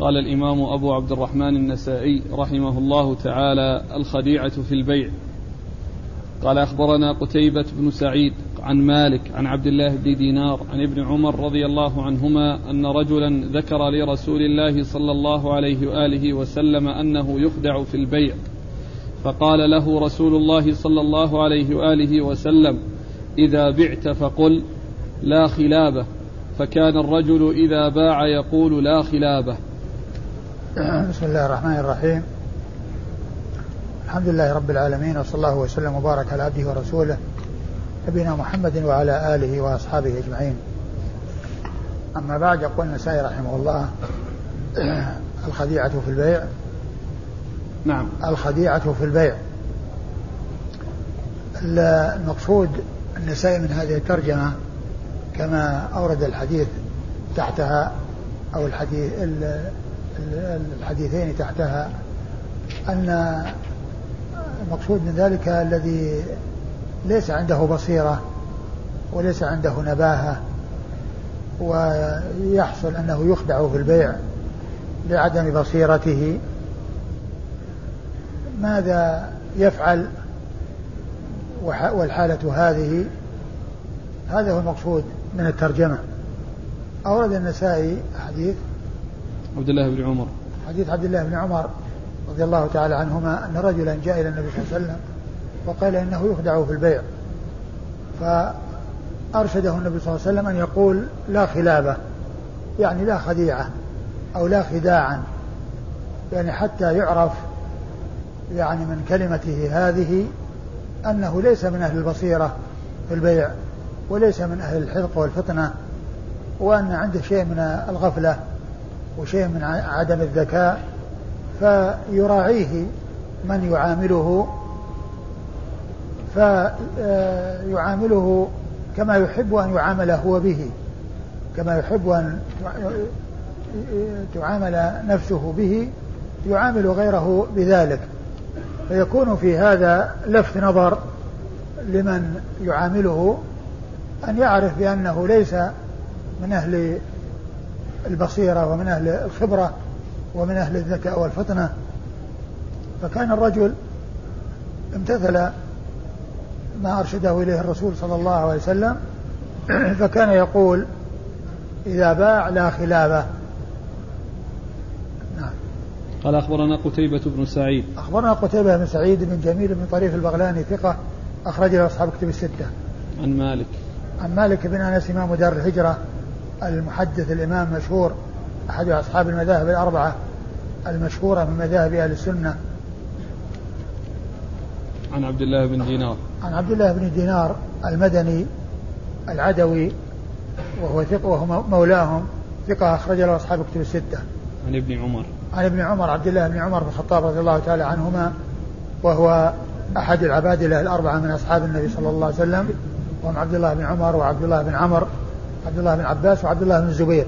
قال الإمام أبو عبد الرحمن النسائي رحمه الله تعالى الخديعة في البيع. قال أخبرنا قتيبة بن سعيد عن مالك عن عبد الله بن دينار عن ابن عمر رضي الله عنهما أن رجلا ذكر لرسول الله صلى الله عليه وآله وسلم أنه يخدع في البيع. فقال له رسول الله صلى الله عليه وآله وسلم إذا بعت فقل لا خلابة. فكان الرجل إذا باع يقول لا خلابة. بسم الله الرحمن الرحيم. الحمد لله رب العالمين وصلى الله وسلم وبارك على عبده ورسوله نبينا محمد وعلى آله وأصحابه أجمعين. أما بعد يقول النسائي رحمه الله الخديعة في البيع. نعم. الخديعة في البيع. المقصود النسائي من هذه الترجمة كما أورد الحديث تحتها أو الحديث الحديثين تحتها أن المقصود من ذلك الذي ليس عنده بصيرة وليس عنده نباهة ويحصل أنه يخدع في البيع لعدم بصيرته. ماذا يفعل والحالة هذه؟ هذا هو المقصود من الترجمة. أورد النسائي حديث عبد الله بن عمر. حديث عبد الله بن عمر رضي الله تعالى عنهما أن رجلا جاء إلى النبي صلى الله عليه وسلم وقال إنه يخدع في البيع. فأرشده النبي صلى الله عليه وسلم أن يقول لا خلابة يعني لا خديعة أو لا خداعا يعني حتى يعرف يعني من كلمته هذه أنه ليس من أهل البصيرة في البيع وليس من أهل الحذق والفطنة وأن عنده شيء من الغفلة. وشيء من عدم الذكاء فيراعيه من يعامله فيعامله كما يحب أن يعامل هو به كما يحب أن تعامل نفسه به يعامل غيره بذلك. فيكون في هذا لفت نظر لمن يعامله أن يعرف بأنه ليس من أهل البصيرة ومن أهل الخبرة ومن أهل الذكاء والفطنة فكان الرجل امتثل ما أرشده إليه الرسول صلى الله عليه وسلم فكان يقول إذا باع لا خلابة. نعم. قال أخبرنا قتيبة بن سعيد. أخبرنا قتيبة بن سعيد بن جميل بن طريف البغلاني ثقة أخرج له أصحاب كتب الستة. عن مالك. عن مالك بن أنس إمام دار الهجرة. المحدث الإمام مشهور أحد أصحاب المذاهب الأربعة المشهورة من مذاهب أهل السنة عن عبد الله بن دينار عن عبد الله بن دينار المدني العدوي وهو ثقة وهو مولاهم ثقة أخرج له أصحاب كتب الستة. عن ابن عمر. عن ابن عمر عبد الله بن عمر بن الخطاب رضي الله تعالى عنهما وهو أحد العبادلة الأربعة من أصحاب النبي صلى الله عليه وسلم وهم عبد الله بن عمر وعبد الله بن عمر عبد الله بن عباس وعبد الله بن الزبير.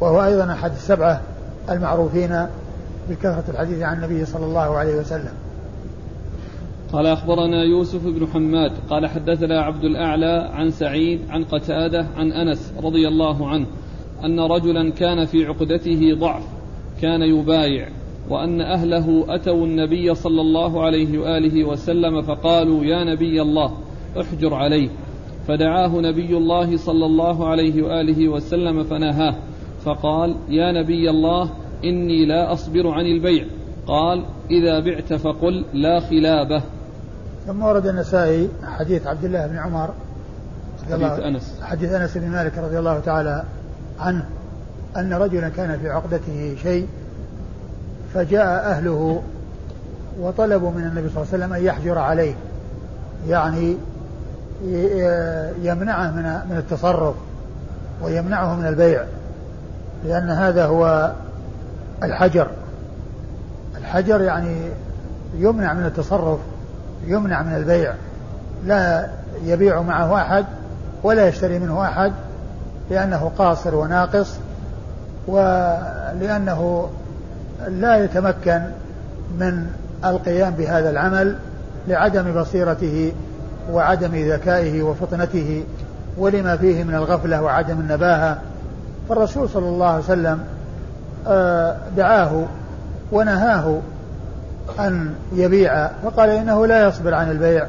وهو أيضا أحد السبعة المعروفين بكثرة الحديث عن النبي صلى الله عليه وسلم. قال أخبرنا يوسف بن حماد قال حدثنا عبد الأعلى عن سعيد عن قتادة عن أنس رضي الله عنه أن رجلا كان في عقدته ضعف كان يبايع وأن أهله أتوا النبي صلى الله عليه وآله وسلم فقالوا يا نبي الله احجر عليه. فدعاه نبي الله صلى الله عليه وآله وسلم فنهاه. فقال يا نبي الله إني لا أصبر عن البيع. قال إذا بعت فقل لا خلابة. ثم ورد النسائي حديث عبد الله بن عمر حديث أنس. حديث أنس بن مالك رضي الله تعالى عنه أن رجلا كان في عقدته شيء فجاء أهله وطلبوا من النبي صلى الله عليه وسلم أن يحجر عليه. يعني يمنعه من من التصرف ويمنعه من البيع لأن هذا هو الحجر. الحجر يعني يمنع من التصرف يمنع من البيع. لا يبيع معه أحد ولا يشتري منه أحد لأنه قاصر وناقص ولأنه لا يتمكن من القيام بهذا العمل لعدم بصيرته وعدم ذكائه وفطنته ولما فيه من الغفلة وعدم النباهة فالرسول صلى الله عليه وسلم آه، دعاه ونهاه أن يبيع فقال إنه لا يصبر عن البيع.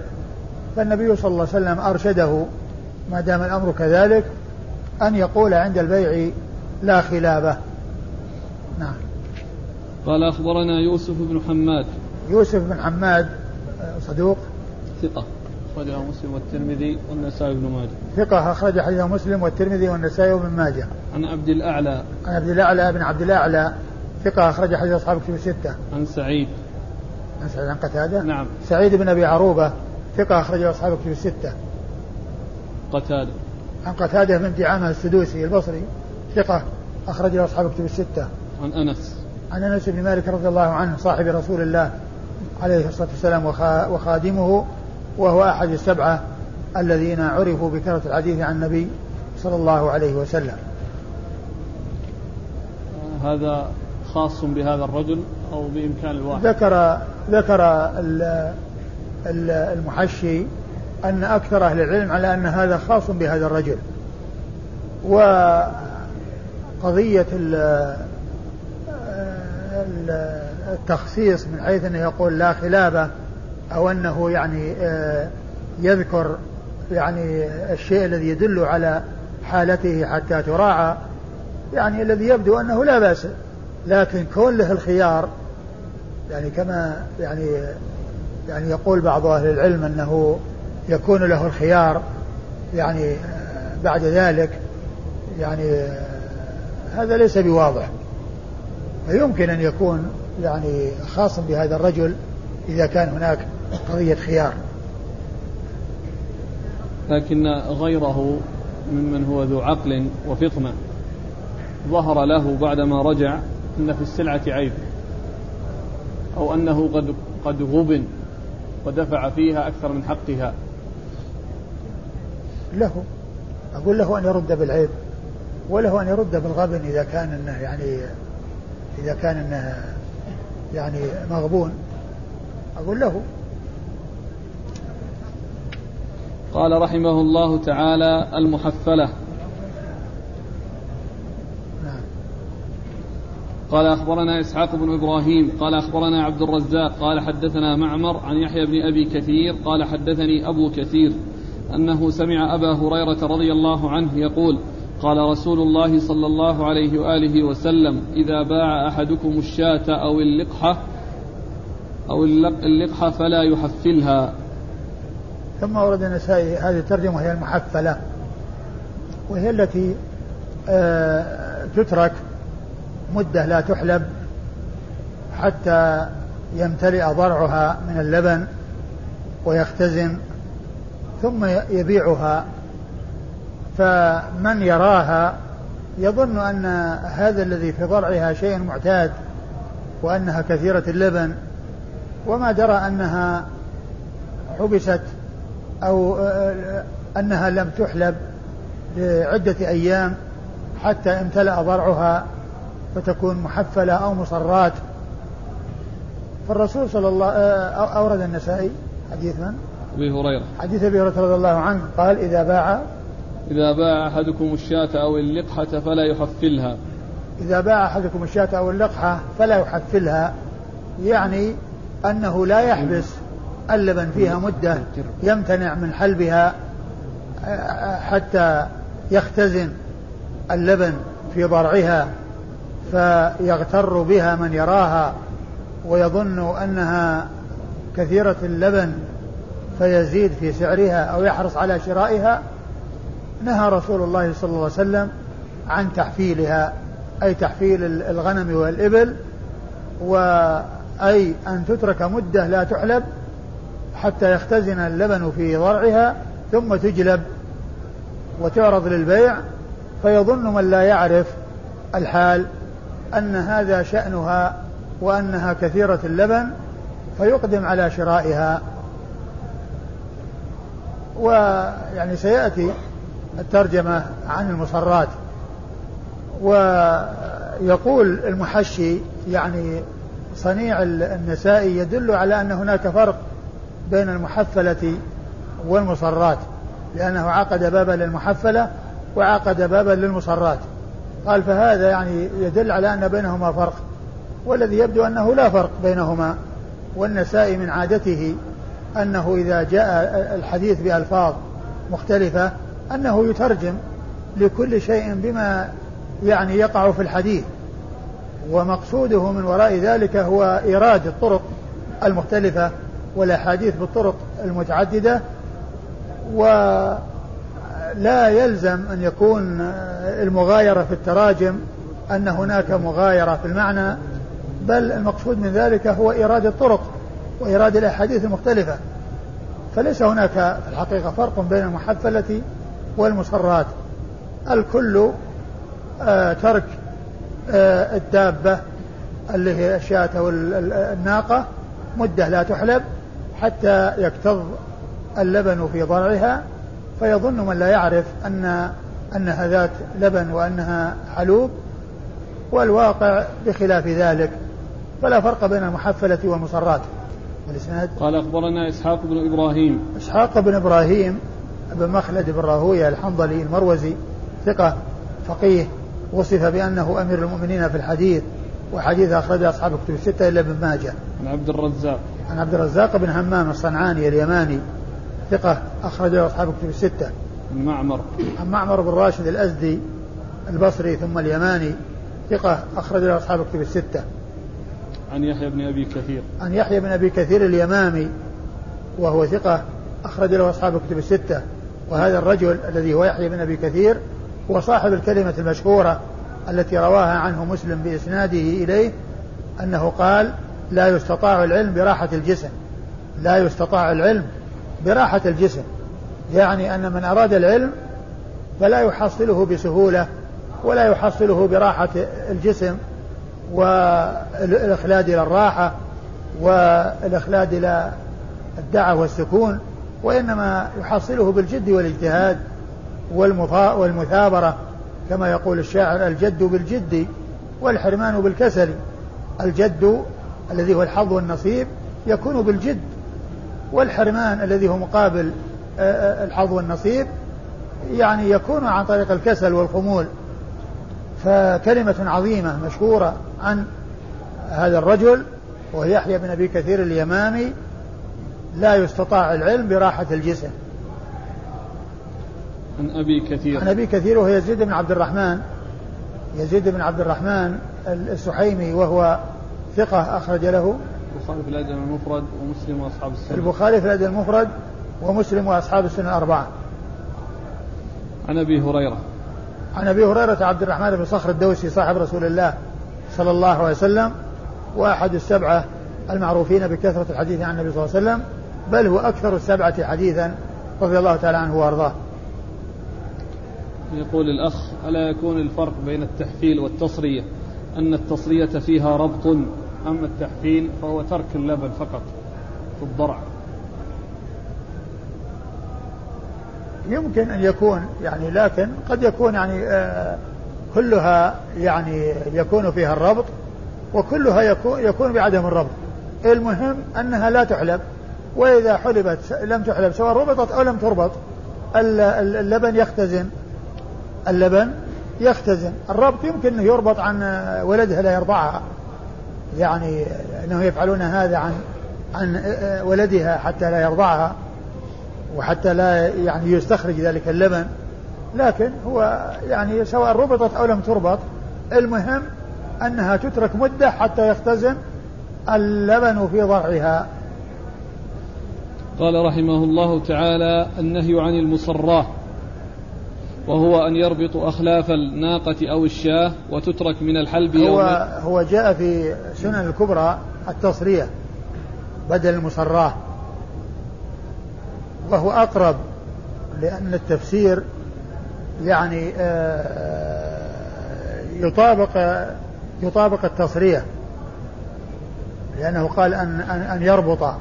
فالنبي صلى الله عليه وسلم أرشده ما دام الأمر كذلك أن يقول عند البيع لا خلابة. نعم. قال أخبرنا يوسف بن حماد. يوسف بن حماد آه، صدوق. ثقة. أخرجه مسلم والترمذي والنسائي بن ماجه. ثقة أخرج حديثه مسلم والترمذي والنسائي بن ماجه. عن عبد الأعلى. عن عبد الأعلى بن عبد الأعلى. ثقة أخرج حديث أصحاب كتب الستة. عن سعيد. عن سعيد عن قتادة. نعم. سعيد بن أبي عروبة. ثقة أخرجه أصحاب كتب الستة. قتادة. عن قتادة بن دعامة السدوسي البصري. ثقة أخرجه أصحاب كتب الستة. عن أنس. عن أنس بن مالك رضي الله عنه صاحب رسول الله عليه الصلاة والسلام وخادمه. وهو أحد السبعة الذين عرفوا بكثرة الحديث عن النبي صلى الله عليه وسلم. هذا خاص بهذا الرجل أو بإمكان الواحد؟ ذكر ذكر المحشي أن أكثر أهل العلم على أن هذا خاص بهذا الرجل. وقضية التخصيص من حيث أنه يقول لا خلافة أو أنه يعني آه، يذكر يعني الشيء الذي يدل على حالته حتى تراعى. يعني الذي يبدو أنه لا بأس لكن كون له الخيار يعني كما يعني يعني يقول بعض أهل العلم أنه يكون له الخيار يعني آه، بعد ذلك يعني آه، هذا ليس بواضح. فيمكن أن يكون يعني خاص بهذا الرجل إذا كان هناك قضية خيار. لكن غيره ممن هو ذو عقل وفطنة ظهر له بعدما رجع أن في السلعة عيب أو أنه قد قد غبن ودفع فيها أكثر من حقها. له. أقول له أن يرد بالعيب وله أن يرد بالغبن إذا كان أنه يعني إذا كان أنه يعني مغبون. أقول له. قال رحمه الله تعالى المحفلة. قال أخبرنا إسحاق بن إبراهيم قال أخبرنا عبد الرزاق قال حدثنا معمر عن يحيى بن أبي كثير قال حدثني أبو كثير أنه سمع أبا هريرة رضي الله عنه يقول قال رسول الله صلى الله عليه وآله وسلم إذا باع أحدكم الشاة أو اللقحة أو اللقحة فلا يحفلها ثم ورد النسائي هذه الترجمة وهي المحفلة. وهي التي آه تترك مدة لا تحلب حتى يمتلئ ضرعها من اللبن ويختزن ثم يبيعها. فمن يراها يظن أن هذا الذي في ضرعها شيء معتاد وأنها كثيرة اللبن وما درى أنها حبست أو أنها لم تحلب لعدة أيام حتى امتلأ ضرعها فتكون محفلة أو مصرات. فالرسول صلى الله أورد النسائي حديث من؟ أبي هريرة. حديث أبي هريرة رضي الله عنه قال إذا باع إذا باع أحدكم الشاة أو اللقحة فلا يحفلها. إذا باع أحدكم الشاة أو اللقحة فلا يحفلها يعني أنه لا يحبس. اللبن فيها مدة يمتنع من حلبها حتى يختزن اللبن في ضرعها فيغتر بها من يراها ويظن أنها كثيرة اللبن فيزيد في سعرها أو يحرص على شرائها. نهى رسول الله صلى الله عليه وسلم عن تحفيلها أي تحفيل الغنم والإبل وأي أن تترك مدة لا تحلب. حتى يختزن اللبن في ضرعها ثم تجلب وتعرض للبيع فيظن من لا يعرف الحال أن هذا شأنها وأنها كثيرة اللبن فيقدم على شرائها. ويعني سيأتي الترجمة عن المصرات. ويقول المحشي يعني صنيع النسائي يدل على أن هناك فرق بين المحفلة والمصرات لأنه عقد بابا للمحفلة وعقد بابا للمصرات. قال فهذا يعني يدل على أن بينهما فرق والذي يبدو أنه لا فرق بينهما والنسائي من عادته أنه إذا جاء الحديث بألفاظ مختلفة أنه يترجم لكل شيء بما يعني يقع في الحديث. ومقصوده من وراء ذلك هو إيراد الطرق المختلفة والأحاديث بالطرق المتعددة ولا يلزم أن يكون المغايرة في التراجم أن هناك مغايرة في المعنى بل المقصود من ذلك هو إيراد الطرق وإيراد الأحاديث المختلفة. فليس هناك في الحقيقة فرق بين المحفلة والمصرات الكل آه ترك آه الدابة اللي هي الشاة أو الناقة مدة لا تحلب. حتى يكتظ اللبن في ضرعها فيظن من لا يعرف أن أنها ذات لبن وأنها حلوب والواقع بخلاف ذلك. فلا فرق بين المحفلة والمصرات. والإسناد قال أخبرنا إسحاق بن إبراهيم. إسحاق بن إبراهيم بن مخلد بن راهوية الحنظلي المروزي ثقة فقيه وصف بأنه أمير المؤمنين في الحديث. وحديث أخرجه أصحاب كتب الستة إلا ابن ماجه. عن عبد الرزاق. عن عبد الرزاق بن همام الصنعاني اليماني ثقة أخرجه أصحاب كتب الستة. عن معمر. عن معمر بن راشد الأزدي البصري ثم اليماني ثقة أخرجه أصحاب كتب الستة. عن يحيى بن أبي كثير. عن يحيى بن أبي كثير اليمامي وهو ثقة أخرج له أصحاب الكتب الستة وهذا الرجل الذي هو يحيى بن أبي كثير هو صاحب الكلمة المشهورة التي رواها عنه مسلم بإسناده إليه أنه قال لا يستطاع العلم براحة الجسم. لا يستطاع العلم براحة الجسم. يعني أن من أراد العلم فلا يحصله بسهولة ولا يحصله براحة الجسم والإخلاد إلى الراحة والإخلاد إلى الدعة والسكون وإنما يحصله بالجد والاجتهاد والمثابرة. كما يقول الشاعر الجد بالجد والحرمان بالكسل. الجد الذي هو الحظ والنصيب يكون بالجد والحرمان الذي هو مقابل الحظ والنصيب يعني يكون عن طريق الكسل والخمول. فكلمة عظيمة مشهورة عن هذا الرجل وهو يحيى بن أبي كثير اليمامي لا يستطاع العلم براحة الجسم. عن أبي كثير. عن أبي كثير وهو يزيد بن عبد الرحمن. يزيد بن عبد الرحمن السحيمي وهو ثقة أخرج له. البخاري في الأدب المفرد ومسلم وأصحاب السنة. البخاري في الأدب المفرد ومسلم وأصحاب السنة الأربعة. عن أبي هريرة. عن أبي هريرة عبد الرحمن بن صخر الدوسي صاحب رسول الله صلى الله عليه وسلم وأحد السبعة المعروفين بكثرة الحديث عن النبي صلى الله عليه وسلم بل هو أكثر السبعة حديثا رضي الله تعالى عنه وأرضاه. يقول الأخ ألا يكون الفرق بين التحفيل والتصرية؟ أن التصرية فيها ربط أما التحفيل فهو ترك اللبن فقط في الضرع. يمكن أن يكون يعني لكن قد يكون يعني آه كلها يعني يكون فيها الربط وكلها يكون, يكون بعدم الربط. المهم أنها لا تحلب وإذا حلبت لم تحلب سواء ربطت أو لم تربط اللبن يختزن. اللبن يختزن. الربط يمكن أنه يربط عن ولدها لا يرضعها. يعني أنه يفعلون هذا عن عن ولدها حتى لا يرضعها وحتى لا يعني يستخرج ذلك اللبن. لكن هو يعني سواء ربطت أو لم تربط المهم أنها تترك مدة حتى يختزن اللبن في ضرعها. قال رحمه الله تعالى النهي عن المصراة. وهو أن يربط أخلاف الناقة أو الشاة وتترك من الحلب هو يوم هو جاء في سنن الكبرى التصرية بدل المصراه وهو أقرب لأن التفسير يعني آه، يطابق يطابق التصرية لأنه قال أن أن, أن يربط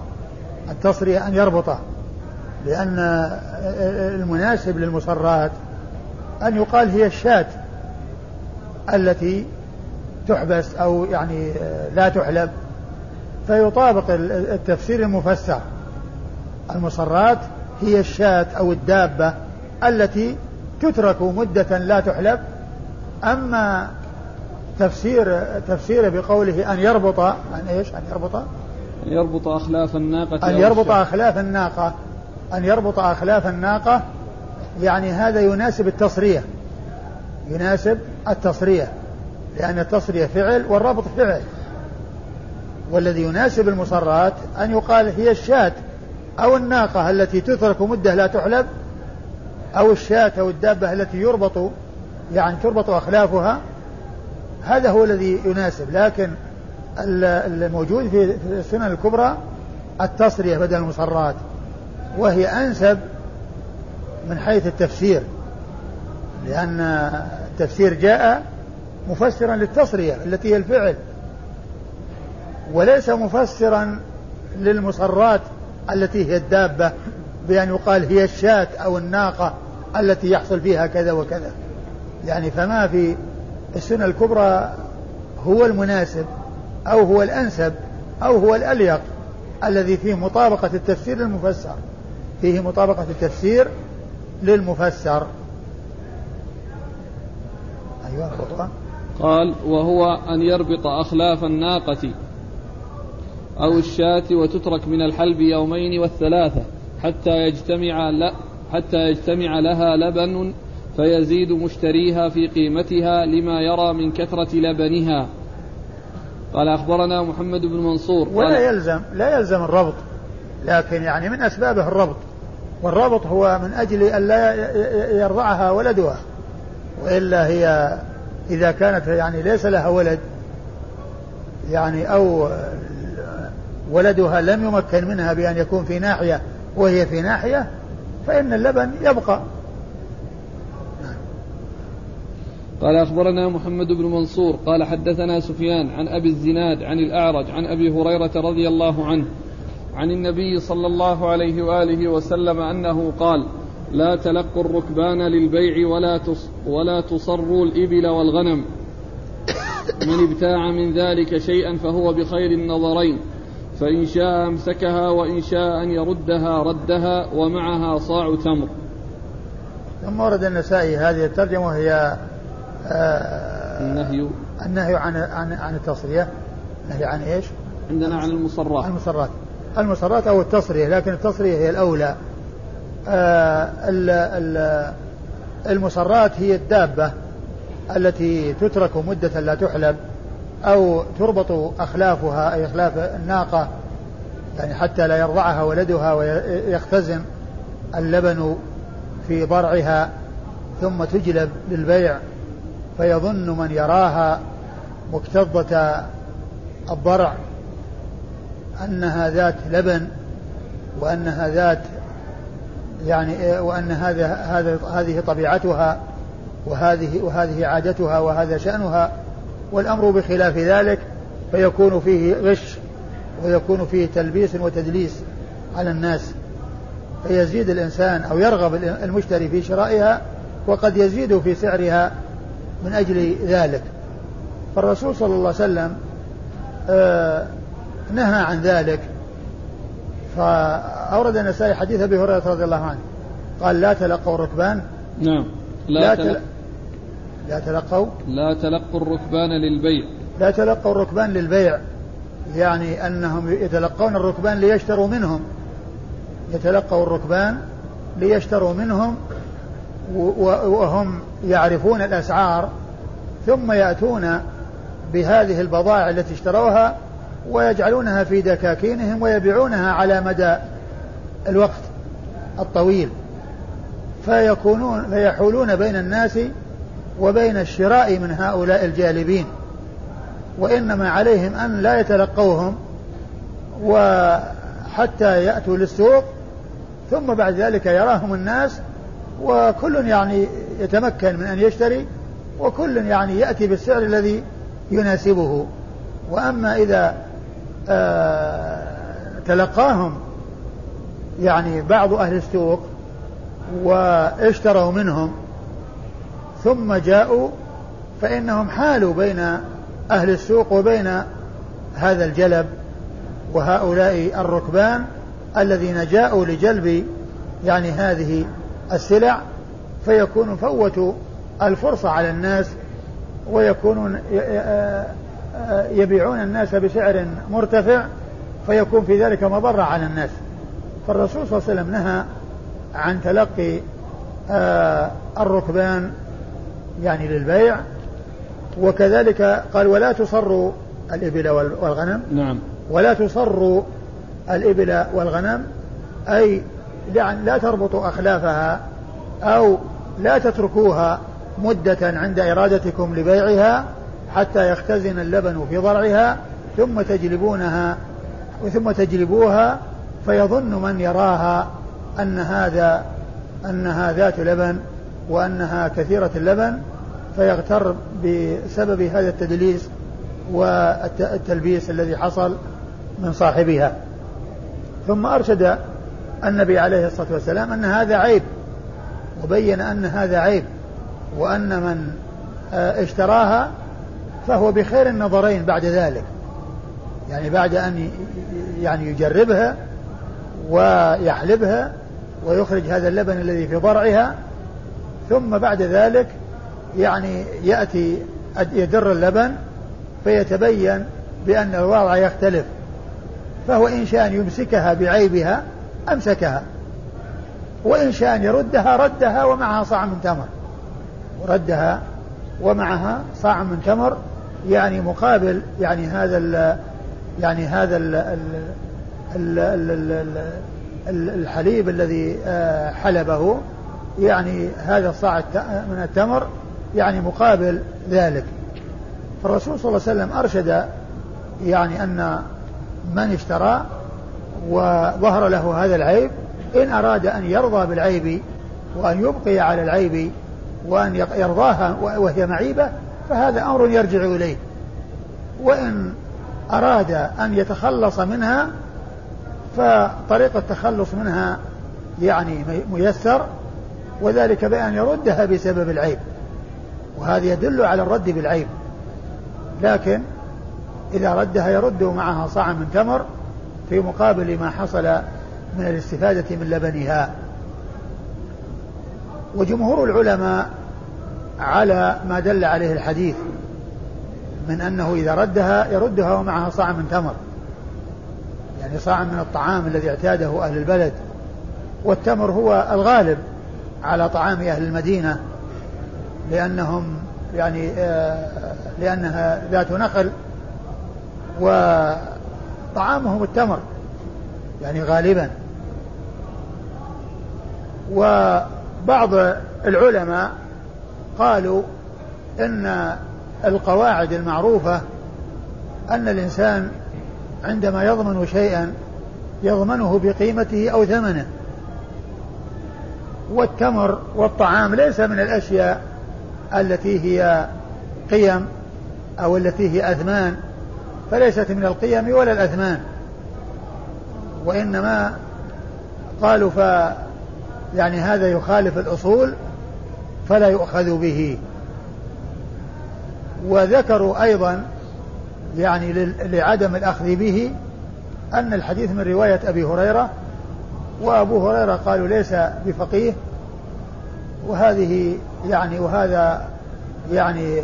التصرية أن يربط لأن المناسب للمصرات أن يقال هي الشاة التي تحبس أو يعني لا تحلب. فيطابق التفسير المفسر. المصرات هي الشاة أو الدابة التي تترك مدة لا تحلب. أما تفسير تفسيره بقوله أن يربط أن إيش؟ أن يربط؟ أن يربط أخلاف الناقة أن يربط أخلاف الناقة. أن يربط أخلاف الناقة يعني هذا يناسب التصرية يناسب التصرية لأن التصرية فعل والربط فعل. والذي يناسب المصرات أن يقال هي الشاة أو الناقة التي تترك مدة لا تحلب أو الشاة أو الدابة التي يربط يعني تربط أخلافها. هذا هو الذي يناسب. لكن الموجود في السنن الكبرى التصرية بدل المصرات وهي أنسب من حيث التفسير لأن التفسير جاء مفسرا للتصرية التي هي الفعل وليس مفسرا للمصرات التي هي الدابة بأن يقال هي الشاة أو الناقة التي يحصل فيها كذا وكذا. يعني فما في السنة الكبرى هو المناسب أو هو الأنسب أو هو الأليق الذي فيه مطابقة التفسير للمفسر. فيه مطابقة التفسير للمفسر. أيوة الخطوة قال وهو أن يربط أخلاف الناقة أو الشاة وتترك من الحلب يومين والثلاثة حتى يجتمع لا حتى يجتمع لها لبن فيزيد مشتريها في قيمتها لما يرى من كثرة لبنها. قال أخبرنا محمد بن منصور. ولا يلزم لا يلزم الربط لكن يعني من أسبابه الربط. والربط هو من أجل أن لا يرضعها ولدها وإلا هي إذا كانت يعني ليس لها ولد يعني أو ولدها لم يمكن منها بأن يكون في ناحية وهي في ناحية فإن اللبن يبقى. قال أخبرنا محمد بن منصور قال حدثنا سفيان عن أبي الزناد عن الأعرج عن أبي هريرة رضي الله عنه عن النبي صلى الله عليه وآله وسلم أنه قال لا تلقوا الركبان للبيع ولا ولا تصروا الإبل والغنم. من ابتاع من ذلك شيئا فهو بخير النظرين. فإن شاء أمسكها وإن شاء أن يردها ردها ومعها صاع تمر. ثم ورد النسائي هذه الترجمة وهي آه النهي. النهي عن عن عن التصرية النهي عن إيش؟ عندنا عن المصرات المصرات المصرات أو التصرية لكن التصرية هي الأولى. آه المصرات هي الدابة التي تترك مدة لا تحلب أو تربط أخلافها أي أخلاف الناقة يعني حتى لا يرضعها ولدها ويختزن اللبن في ضرعها ثم تجلب للبيع فيظن من يراها مكتظة الضرع. أنها ذات لبن وأنها ذات يعني وأن هذا هذا هذه طبيعتها وهذه وهذه عادتها وهذا شأنها والأمر بخلاف ذلك فيكون فيه غش ويكون فيه تلبيس وتدليس على الناس. فيزيد الإنسان أو يرغب المشتري في شرائها وقد يزيد في سعرها من أجل ذلك. فالرسول صلى الله عليه وسلم آه نهى عن ذلك. فأورد النسائي حديث أبي هريرة رضي الله عنه. قال لا تلقوا الركبان. نعم. لا, لا, تل... لا تلقوا. لا تلقوا الركبان للبيع. لا تلقوا الركبان للبيع. يعني أنهم يتلقون الركبان ليشتروا منهم. يتلقوا الركبان ليشتروا منهم وهم يعرفون الأسعار ثم يأتون بهذه البضائع التي اشتروها ويجعلونها في دكاكينهم ويبيعونها على مدى الوقت الطويل فيكونون فيحولون بين الناس وبين الشراء من هؤلاء الجالبين وإنما عليهم أن لا يتلقوهم وحتى يأتوا للسوق ثم بعد ذلك يراهم الناس وكل يعني يتمكن من أن يشتري وكل يعني يأتي بالسعر الذي يناسبه. وأما إذا تلقاهم يعني بعض أهل السوق واشتروا منهم ثم جاءوا فإنهم حالوا بين أهل السوق وبين هذا الجلب وهؤلاء الركبان الذين جاءوا لجلب يعني هذه السلع فيكون فوتوا الفرصة على الناس ويكونون يبيعون الناس بسعر مرتفع فيكون في ذلك مضرة على الناس. فالرسول صلى الله عليه وسلم نهى عن تلقي آه، الركبان يعني للبيع وكذلك قال ولا تصروا الإبل والغنم. نعم. ولا تصروا الإبل والغنم أي لا تربطوا أخلافها أو لا تتركوها مدة عند إرادتكم لبيعها حتى يختزن اللبن في ضرعها ثم تجلبونها ثم تجلبوها فيظن من يراها أن هذا أنها ذات لبن وأنها كثيرة اللبن فيغتر بسبب هذا التدليس والتلبيس الذي حصل من صاحبها. ثم أرشد النبي عليه الصلاة والسلام أن هذا عيب وبين أن هذا عيب وأن من آه، اشتراها فهو بخير النظرين بعد ذلك. يعني بعد أن يعني يجربها ويحلبها ويخرج هذا اللبن الذي في ضرعها ثم بعد ذلك يعني يأتي يدر اللبن فيتبين بأن الوضع يختلف. فهو إن شاء يمسكها بعيبها أمسكها وإن شاء يردها ردها ومعها صاع من تمر. ردها ومعها صاع من تمر يعني مقابل يعني هذا ال يعني هذا ال ال ال الحليب الذي آه، حلبه يعني هذا الصاع من التمر يعني مقابل ذلك. فالرسول صلى الله عليه وسلم أرشد يعني أن من اشترى وظهر له هذا العيب إن أراد أن يرضى بالعيب وأن يبقي على العيب وأن يرضاها وهي معيبة فهذا أمر يرجع إليه. وإن أراد أن يتخلص منها فطريق التخلص منها يعني ميسر وذلك بأن يردها بسبب العيب. وهذا يدل على الرد بالعيب. لكن إذا ردها يرد معها صاع من تمر في مقابل ما حصل من الاستفادة من لبنها. وجمهور العلماء على ما دل عليه الحديث من أنه إذا ردها يردها ومعها صاع من تمر. يعني صاع من الطعام الذي اعتاده أهل البلد. والتمر هو الغالب على طعام أهل المدينة لأنهم يعني آه، لأنها ذات نخل وطعامهم التمر يعني غالبا. وبعض العلماء قالوا إن القواعد المعروفة أن الإنسان عندما يضمن شيئا يضمنه بقيمته أو ثمنه. والتمر والطعام ليس من الأشياء التي هي قيم أو التي هي أثمان فليست من القيم ولا الأثمان. وإنما قالوا ف يعني هذا يخالف الأصول فلا يؤخذ به. وذكروا أيضا يعني لعدم الأخذ به أن الحديث من رواية أبي هريرة وأبو هريرة قالوا ليس بفقيه. وهذه يعني وهذا يعني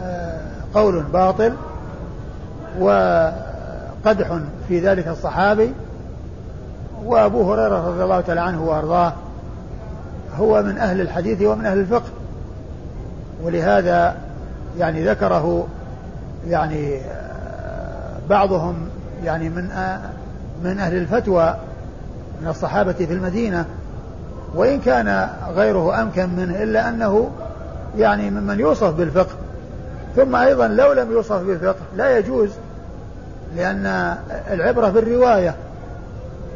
آه، قول باطل وقدح في ذلك الصحابي. وأبو هريرة رضي الله تعالى عنه وأرضاه. هو من أهل الحديث ومن أهل الفقه. ولهذا يعني ذكره يعني بعضهم يعني من من أهل الفتوى من الصحابة في المدينة. وإن كان غيره أمكن منه إلا أنه يعني ممن يوصف بالفقه. ثم أيضا لو لم يوصف بالفقه لا يجوز لأن العبرة بالرواية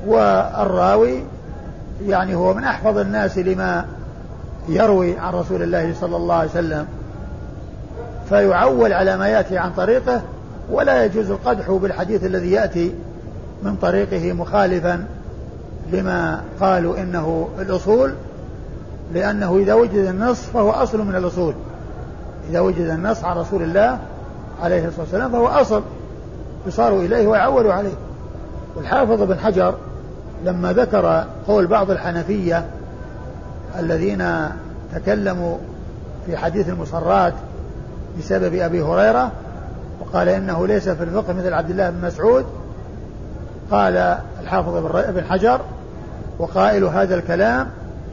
والراوي يعني هو من أحفظ الناس لما يروي عن رسول الله صلى الله عليه وسلم. فيعول على ما يأتي عن طريقه ولا يجوز القدح بالحديث الذي يأتي من طريقه مخالفا لما قالوا إنه الأصول لأنه إذا وجد النص فهو أصل من الأصول. إذا وجد النص عن رسول الله عليه الصلاة والسلام فهو أصل يصار إليه ويعول عليه. والحافظ بن حجر لما ذكر قول بعض الحنفية الذين تكلموا في حديث المصرات بسبب أبي هريرة وقال إنه ليس في الفقه مثل عبد الله بن مسعود قال الحافظ ابن حجر وقائل هذا الكلام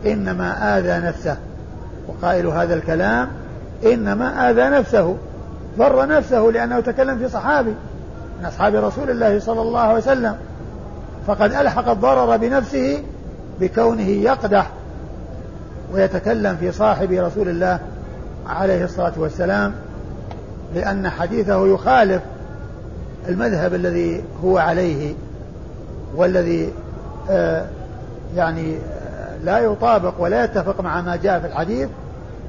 إنما آذى نفسه وقائل هذا الكلام إنما آذى نفسه ضر نفسه لأنه تكلم في صحابي من أصحاب رسول الله صلى الله عليه وسلم. فقد ألحق الضرر بنفسه بكونه يقدح ويتكلم في صاحب رسول الله عليه الصلاة والسلام لأن حديثه يخالف المذهب الذي هو عليه والذي آه يعني آه لا يطابق ولا يتفق مع ما جاء في الحديث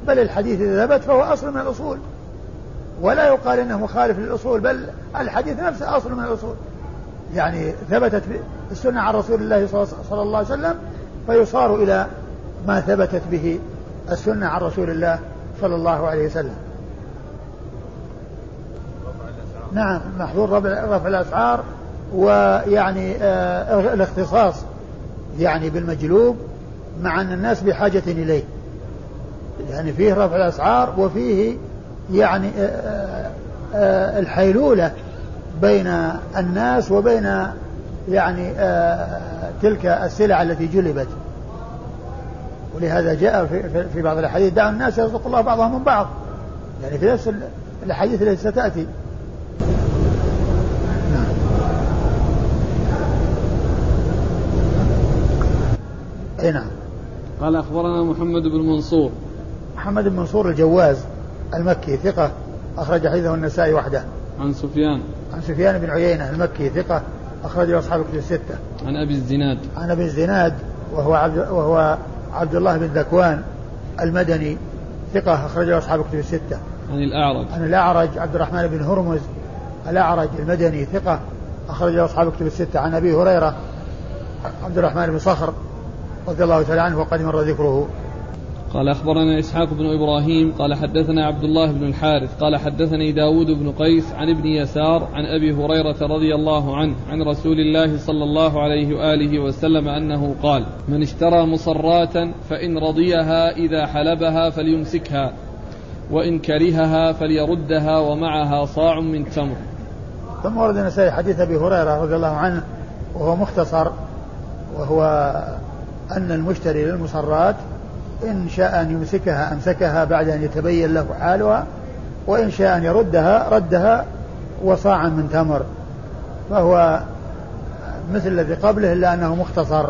بل الحديث إذا ثبت فهو أصل من الأصول. ولا يقال إنه مخالف للأصول بل الحديث نفسه أصل من الأصول. يعني ثبتت السنة عن رسول الله صلى الله عليه وسلم فيصار إلى ما ثبتت به السنة عن رسول الله صلى الله عليه وسلم. نعم محظور رفع الأسعار ويعني آه الاختصاص يعني بالمجلوب مع أن الناس بحاجة إليه. يعني فيه رفع الأسعار وفيه يعني آه، آه، آه، الحيلولة بين الناس وبين يعني تلك السلع التي جلبت ولهذا جاء في, في بعض الأحاديث دعوا الناس يرزق الله بعضهم من بعض يعني في نفس الأحاديث التي ستأتي نعم. أي نعم قال أخبرنا محمد بن منصور محمد بن منصور الجواز المكي ثقة أخرج حديثه النسائي وحده. عن سفيان. عن سفيان بن عيينة المكي ثقة أخرجه أصحاب الكتب الستة. عن أبي الزناد. عن أبي الزناد وهو عبد وهو عبد الله بن ذكوان المدني ثقة أخرجه أصحاب الكتب الستة. عن الأعرج. عن الأعرج عبد الرحمن بن هرمز الأعرج المدني ثقة أخرجه أصحاب الكتب الستة. عن أبي هريرة عبد الرحمن بن صخر رضي الله تعالى عنه وقد مر ذكره قال أخبرنا إسحاق بن إبراهيم قال حدثنا عبد الله بن الحارث قال حدثني داود بن قيس عن ابن يسار عن أبي هريرة رضي الله عنه عن رسول الله صلى الله عليه وآله وسلم أنه قال من اشترى مصرات فإن رضيها إذا حلبها فليمسكها وإن كرهها فليردها ومعها صاع من تمر. ثم ورد النسائي حديث أبي هريرة رضي الله عنه وهو مختصر وهو أن المشتري للمصرات إن شاء أن يمسكها أمسكها بعد أن يتبين له حالها وإن شاء أن يردها ردها وصاعا من تمر. فهو مثل الذي قبله إلا أنه مختصر.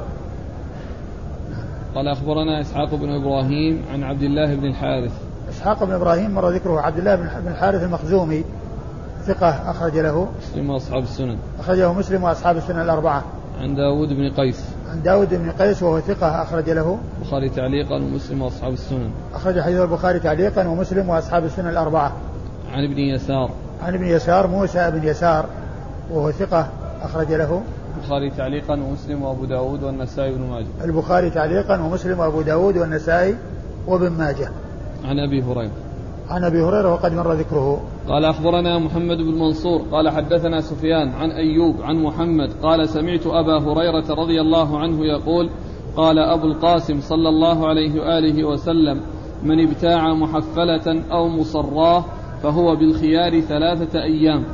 قال أخبرنا إسحاق بن إبراهيم عن عبد الله بن الحارث. إسحاق بن إبراهيم مر ذكره عبد الله بن الحارث المخزومي ثقة أخرج له. مسلم وأصحاب السنن. أخرجه مسلم وأصحاب السنن الأربعة. عن داود بن قيس. عن داود بن قيس وهو ثقة أخرج له. البخاري تعليقا ومسلم وأصحاب السنن. أخرج حديث البخاري تعليقا ومسلم وأصحاب السنن الأربعة. عن ابن يسار. عن ابن يسار موسى بن يسار وهو ثقة أخرج له. البخاري تعليقا ومسلم وأبو داود والنسائي بن ماجه. البخاري تعليقا ومسلم وأبو داود والنسائي وابن ماجه. عن أبي هريرة. عن أبي هريرة وقد مر ذكره. قال أخبرنا محمد بن منصور قال حدثنا سفيان عن أيوب عن محمد قال سمعت أبا هريرة رضي الله عنه يقول قال أبو القاسم صلى الله عليه وآله وسلم من ابتاع محفلة أو مصراه فهو بالخيار ثلاثة أيام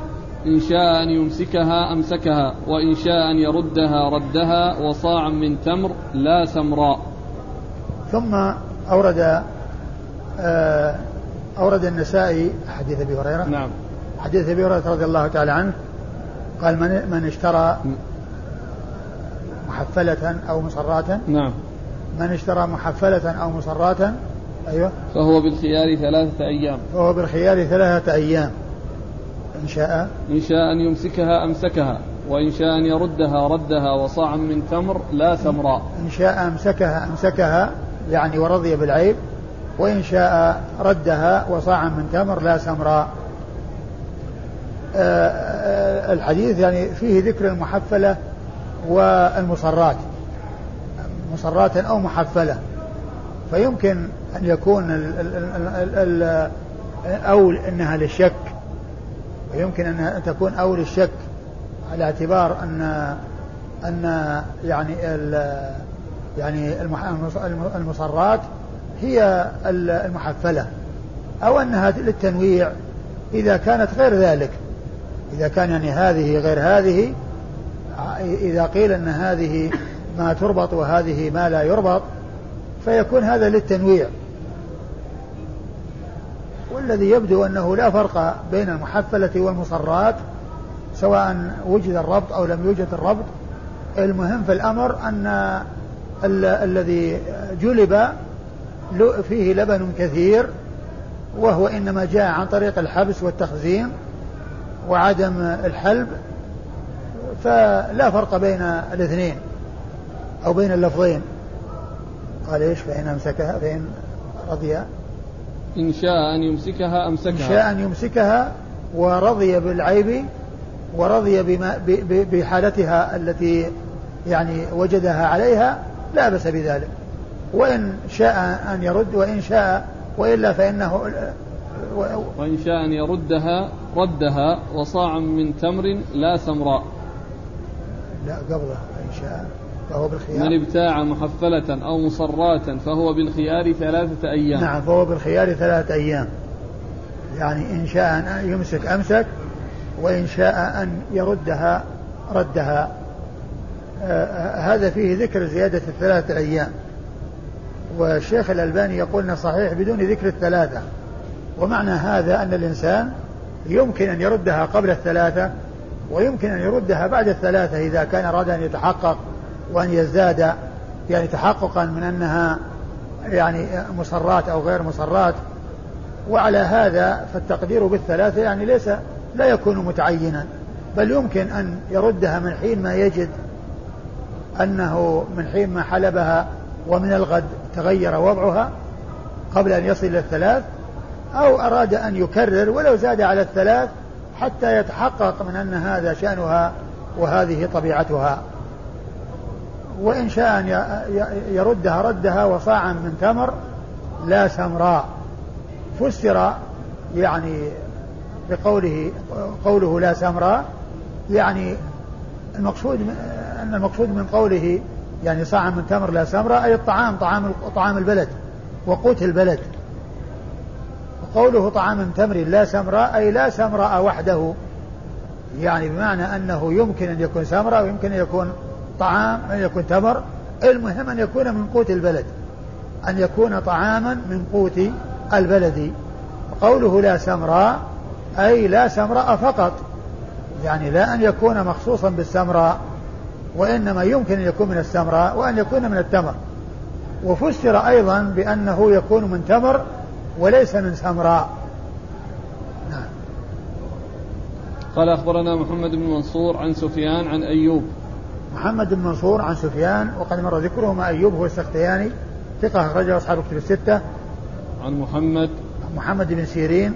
إن شاء أن يمسكها أمسكها وإن شاء أن يردها ردها وصاعا من تمر لا سمراء ثم أورد آه أورد النسائي حديث أبي هريرة. نعم. حديث أبي هريرة رضي الله تعالى عنه قال من من اشترى محفلة أو مصراتا نعم. من اشترى محفلة أو مصراتا أيوه. فهو بالخيار ثلاثة أيام. فهو بالخيار ثلاثة أيام. إن شاء. إن شاء أن يمسكها أمسكها وإن شاء أن يردها ردها وصاعا من تمر لا سمراء إن شاء أمسكها أمسكها يعني ورضي بالعيب وإن شاء ردها وصاعا من تمر لا سمراء آه، آه، الحديث يعني فيه ذكر المحفلة والمصرات مصرات أو محفلة. فيمكن أن يكون ال ال ال أول أنها للشك ويمكن أن تكون أول الشك على اعتبار أن أن يعني يعني المصرات هي المحفلة أو أنها للتنويع إذا كانت غير ذلك. إذا كان يعني هذه غير هذه إذا قيل أن هذه ما تربط وهذه ما لا يربط فيكون هذا للتنويع. والذي يبدو أنه لا فرق بين المحفلة والمصرات سواء وجد الربط أو لم يوجد الربط المهم في الأمر أن ال الذي جلب فيه لبن كثير وهو إنما جاء عن طريق الحبس والتخزين وعدم الحلب فلا فرق بين الاثنين أو بين اللفظين. قال إيش؟ فإن أمسكها فإن رضي. إن شاء أن يمسكها أمسكها. إن شاء أن يمسكها ورضي بالعيب ورضي بما بحالتها التي يعني وجدها عليها لا بأس بذلك. وإن شاء أن يرد وإن شاء وإلا فإنه وإن شاء أن يردها ردها وصاعا من تمر لا سمراء. لا قبله إن شاء فهو بالخيار. من ابتاع محفلة أو مصراتا فهو بالخيار ثلاثة أيام. نعم فهو بالخيار ثلاثة أيام. يعني إن شاء أن يمسك أمسك وإن شاء أن يردها ردها. آه هذا فيه ذكر زيادة الثلاثة أيام. والشيخ الألباني يقول صحيح بدون ذكر الثلاثة. ومعنى هذا أن الإنسان يمكن أن يردها قبل الثلاثة ويمكن أن يردها بعد الثلاثة إذا كان أراد أن يتحقق وأن يزداد يعني تحققا من أنها يعني مصرات أو غير مصرات وعلى هذا فالتقدير بالثلاثة يعني ليس لا يكون متعينا. بل يمكن أن يردها من حين ما يجد أنه من حين ما حلبها ومن الغد تغير وضعها قبل أن يصل إلى الثلاث أو أراد أن يكرر ولو زاد على الثلاث حتى يتحقق من أن هذا شأنها وهذه طبيعتها. وإن شاء أن يردها ردها وصاعا من تمر لا سمراء. فسر يعني بقوله قوله لا سمراء يعني المقصود أن المقصود من قوله يعني صاعا من تمر لا سمراء أي الطعام طعام طعام البلد وقوت البلد. وقوله طعام من تمر لا سمراء أي لا سمراء وحده. يعني بمعنى أنه يمكن أن يكون سمراء ويمكن أن يكون طعام أن يكون تمر. المهم أن يكون من قوت البلد أن يكون طعاما من قوت البلد. قوله لا سمراء أي لا سمراء فقط. يعني لا أن يكون مخصوصا بالسمراء وإنما يمكن أن يكون من السمراء وأن يكون من التمر. وفسر أيضا بأنه يكون من تمر وليس من سمراء نعم. قال أخبرنا محمد بن منصور عن سفيان عن أيوب. محمد بن منصور عن سفيان وقد مر ذكره مع أيوب هو السختياني ثقة أخرجه أصحاب الكتب الستة. عن محمد. محمد بن سيرين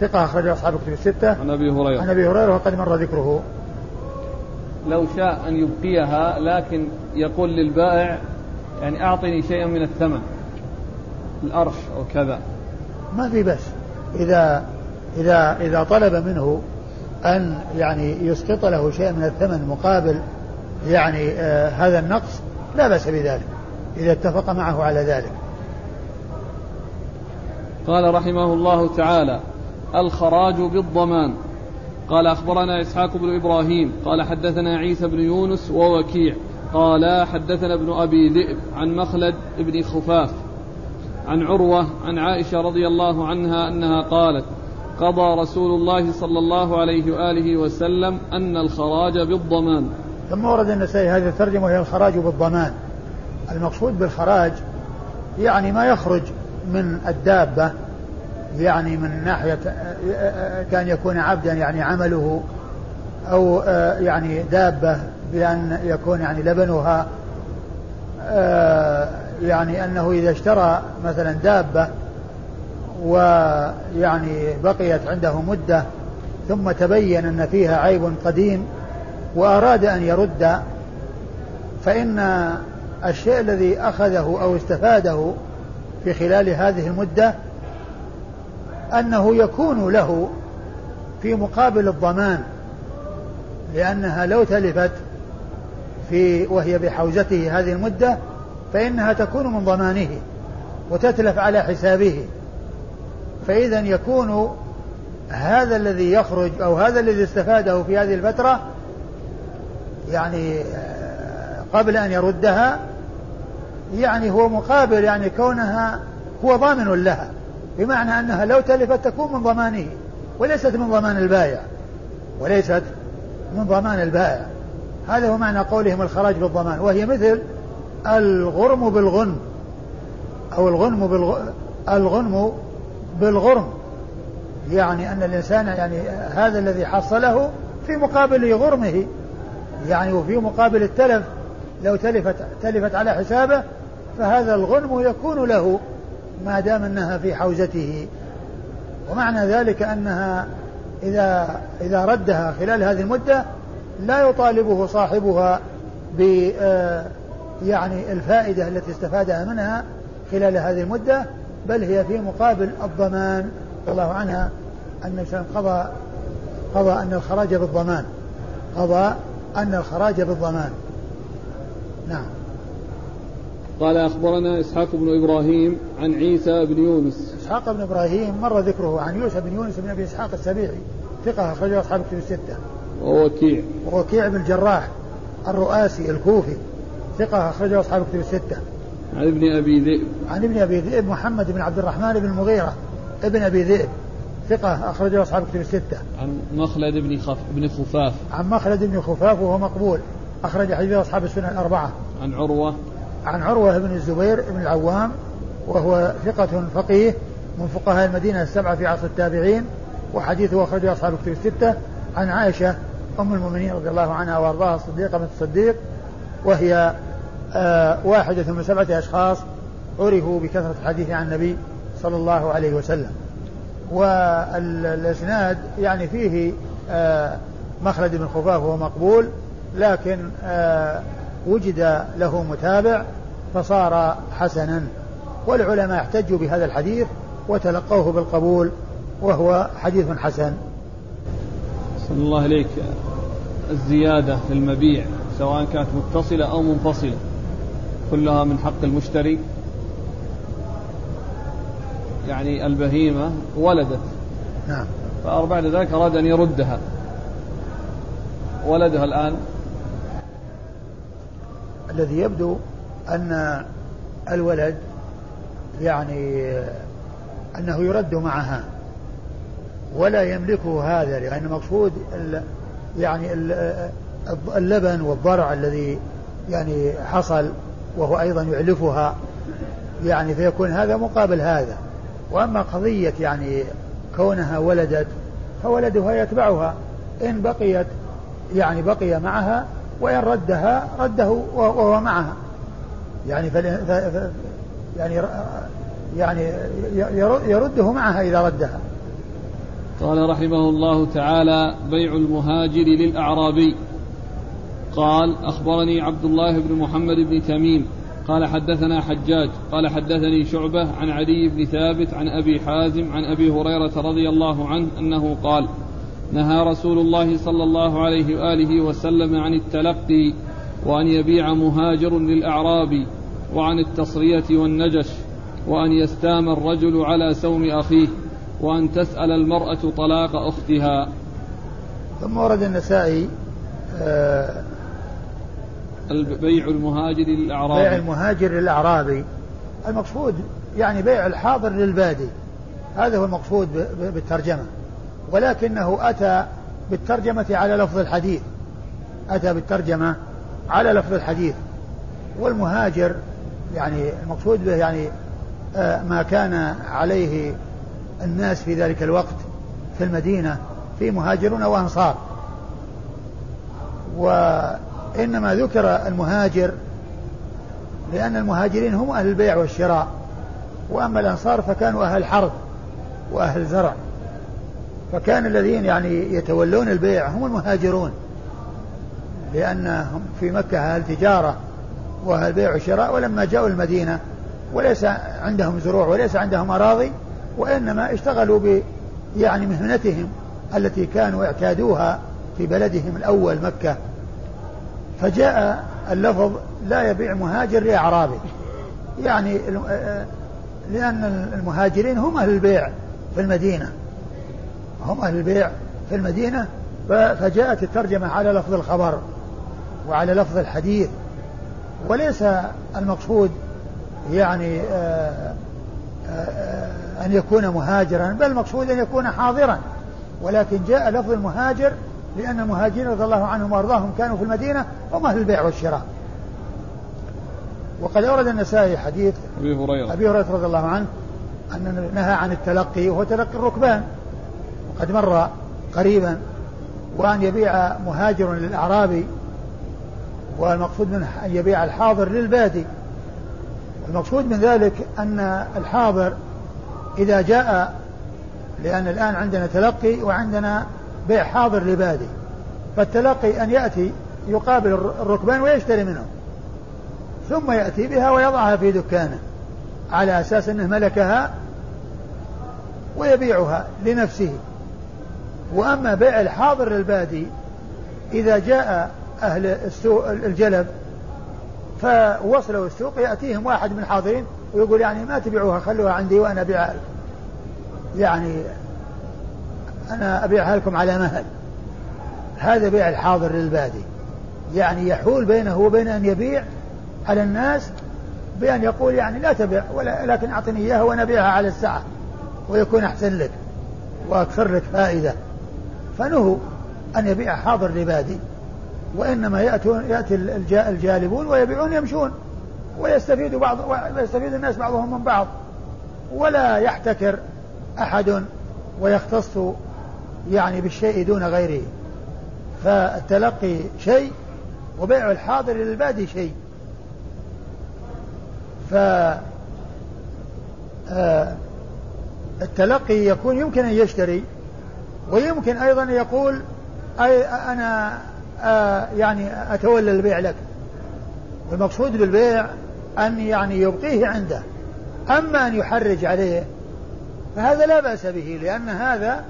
ثقة أخرجه أصحاب الكتب الستة. عن أبي هريرة. عن أبي هريرة وقد مر ذكره. لو شاء أن يبقيها لكن يقول للبائع يعني أعطني شيئا من الثمن الأرش أو كذا. ما في بس. إذا إذا إذا طلب منه أن يعني يسقط له شيء من الثمن مقابل يعني آه هذا النقص لا بأس بذلك إذا اتفق معه على ذلك. قال رحمه الله تعالى الخراج بالضمان. قال أخبرنا إسحاق بن إبراهيم قال حدثنا عيسى بن يونس ووكيع قال حدثنا ابن أبي ذئب عن مخلد بن خفاف عن عروة عن عائشة رضي الله عنها أنها قالت قضى رسول الله صلى الله عليه وآله وسلم أن الخراج بالضمان. ثم ورد النسائي هذه الترجمة وهي الخراج بالضمان. المقصود بالخراج يعني ما يخرج من الدابة يعني من ناحية كان يكون عبدا يعني عمله أو يعني دابة بأن يكون يعني لبنها يعني أنه إذا اشترى مثلا دابة ويعني بقيت عنده مدة ثم تبين أن فيها عيب قديم وأراد أن يرد فإن الشيء الذي أخذه أو استفاده في خلال هذه المدة أنه يكون له في مقابل الضمان لأنها لو تلفت في وهي بحوزته هذه المدة فإنها تكون من ضمانه وتتلف على حسابه. فإذا يكون هذا الذي يخرج أو هذا الذي استفاده في هذه الفترة يعني آه، قبل أن يردها يعني هو مقابل يعني كونها هو ضامن لها. بمعنى أنها لو تلفت تكون من ضمانه وليست من ضمان البائع. وليست من ضمان البائع. هذا هو معنى قولهم الخراج بالضمان. وهي مثل الغرم بالغنم. أو الغنم بالغ... الغنم بالغرم. يعني أن الإنسان يعني هذا الذي حصله في مقابل غرمه. يعني وفي مقابل التلف. لو تلفت تلفت على حسابه فهذا الغنم يكون له. ما دام أنها في حوزته. ومعنى ذلك أنها إذا إذا ردها خلال هذه المدة لا يطالبه صاحبها ب آه، يعني الفائدة التي استفادها منها خلال هذه المدة بل هي في مقابل الضمان. الله عنها أن قضى قضى أن الخراج بالضمان. قضى أن الخراج بالضمان. نعم. قال أخبرنا إسحاق بن إبراهيم عن عيسى بن يونس إسحاق بن إبراهيم مر ذكره عن يوسف بن يونس بن أبي إسحاق السبيعي ثقة أخرجه أصحاب الكتب الستة ووكيع ووكيع بن الجراح الرؤاسي الكوفي ثقة أخرجه أصحاب الكتب الستة عن ابن أبي ذئب عن ابن أبي ذئب محمد بن عبد الرحمن بن المغيرة ابن أبي ذئب ثقة أخرجه أصحاب الكتب الستة. عن مخلد بن خف بن خفاف. عن مخلد بن خفاف وهو مقبول أخرج حديث أصحاب السنن الأربعة. عن عروة عن عروة بن الزبير بن العوام وهو ثقة فقيه من فقهاء المدينة السبعة في عصر التابعين وحديثه أخرجه أصحاب الكتب الستة. عن عائشة أم المؤمنين رضي الله عنها وأرضاها الصديقة بنت الصديق وهي آه واحدة من سبعة أشخاص عرفوا بكثرة الحديث عن النبي صلى الله عليه وسلم. والإسناد يعني فيه آه مخلد بن خفاف وهو مقبول لكن آه وجد له متابع فصار حسنا. والعلماء احتجوا بهذا الحديث وتلقوه بالقبول وهو حديث حسن. صلى الله عليك الزيادة في المبيع سواء كانت متصلة أو منفصلة كلها من حق المشتري. يعني البهيمة ولدت. نعم. فبعد ذلك أراد أن يردها. ولدها الآن. الذي يبدو أن الولد يعني أنه يرد معها ولا يملكه هذا لأن المقصود يعني اللبن والضرع الذي يعني حصل وهو أيضا يعلفها يعني فيكون هذا مقابل هذا. وأما قضية يعني كونها ولدت فولدها يتبعها. إن بقيت يعني بقي معها وإن ردها رده وهو معها. يعني فل... ف... ف... يعني يعني يرده معها إذا ردها. قال رحمه الله تعالى بيع المهاجر للأعرابي. قال أخبرني عبد الله بن محمد بن تميم. قال حدثنا حجاج. قال حدثني شعبة عن علي بن ثابت عن أبي حازم عن أبي هريرة رضي الله عنه أنه قال نهى رسول الله صلى الله عليه وآله وسلم عن التلقي وأن يبيع مهاجر للأعراب وعن التصرية والنجش وأن يستام الرجل على سوم أخيه وأن تسأل المرأة طلاق أختها. ثم ورد النسائي آه بيع المهاجر للأعرابي بيع المهاجر للأعرابي المقصود يعني بيع الحاضر للبادي. هذا هو المقصود بالترجمة. ولكنه أتى بالترجمة على لفظ الحديث. أتى بالترجمة على لفظ الحديث. والمهاجر يعني المقصود به يعني آه، ما كان عليه الناس في ذلك الوقت في المدينة في مهاجرون وأنصار. وإنما ذكر المهاجر لأن المهاجرين هم أهل البيع والشراء وأما الأنصار فكانوا أهل حرث وأهل زرع فكان الذين يعني يتولون البيع هم المهاجرون. لأنهم في مكة أهل تجارة وأهل بيع وشراء ولما جاءوا المدينة وليس عندهم زروع وليس عندهم أراضي وإنما اشتغلوا ب يعني مهنتهم التي كانوا اعتادوها في بلدهم الأول مكة. فجاء اللفظ لا يبيع مهاجر لأعرابي يعني لأن المهاجرين هم أهل البيع في المدينة. هم أهل البيع في المدينة فجاءت الترجمة على لفظ الخبر وعلى لفظ الحديث. وليس المقصود يعني آآ آآ أن يكون مهاجرا بل المقصود أن يكون حاضرا. ولكن جاء لفظ المهاجر لأن المهاجرين رضي الله عنهم وأرضاهم كانوا في المدينة هم أهل البيع والشراء. وقد أورد النسائي حديث أبي هريرة. أبي هريرة رضي الله عنه أن نهى عن التلقي وهو تلقي الركبان. وقد مر قريبا وأن يبيع مهاجر للأعرابي والمقصود منه أن يبيع الحاضر للبادي. المقصود من ذلك أن الحاضر إذا جاء لأن الآن عندنا تلقي وعندنا بيع حاضر لبادي. فالتلقي أن يأتي يقابل الركبان ويشتري منهم. ثم يأتي بها ويضعها في دكانه على أساس أنه ملكها ويبيعها لنفسه. وأما بيع الحاضر للبادي إذا جاء أهل السوق الجلب فوصلوا السوق يأتيهم واحد من الحاضرين ويقول يعني ما تبيعوها خلوها عندي وأنا أبيعها يعني أنا أبيعها لكم على مهل. هذا بيع الحاضر للبادي. يعني يحول بينه وبين أن يبيع على الناس بأن يقول يعني لا تبيع ولا لكن أعطني إياها وأنا أبيعها على الساعة ويكون أحسن لك وأكثر لك فائدة. فنهوا أن يبيع حاضر لبادي وإنما يأتون يأتي الجالبون ويبيعون يمشون ويستفيد بعض ويستفيد الناس بعضهم من بعض. ولا يحتكر أحد ويختص يعني بالشيء دون غيره. فالتلقي شيء وبيع الحاضر للبادي شيء. ف آه، التلقي يكون يمكن أن يشتري ويمكن أيضا يقول أي أنا آه، يعني أتولى البيع لك. والمقصود بالبيع أن يعني يبقيه عنده. أما أن يحرج عليه فهذا لا بأس به لأن هذا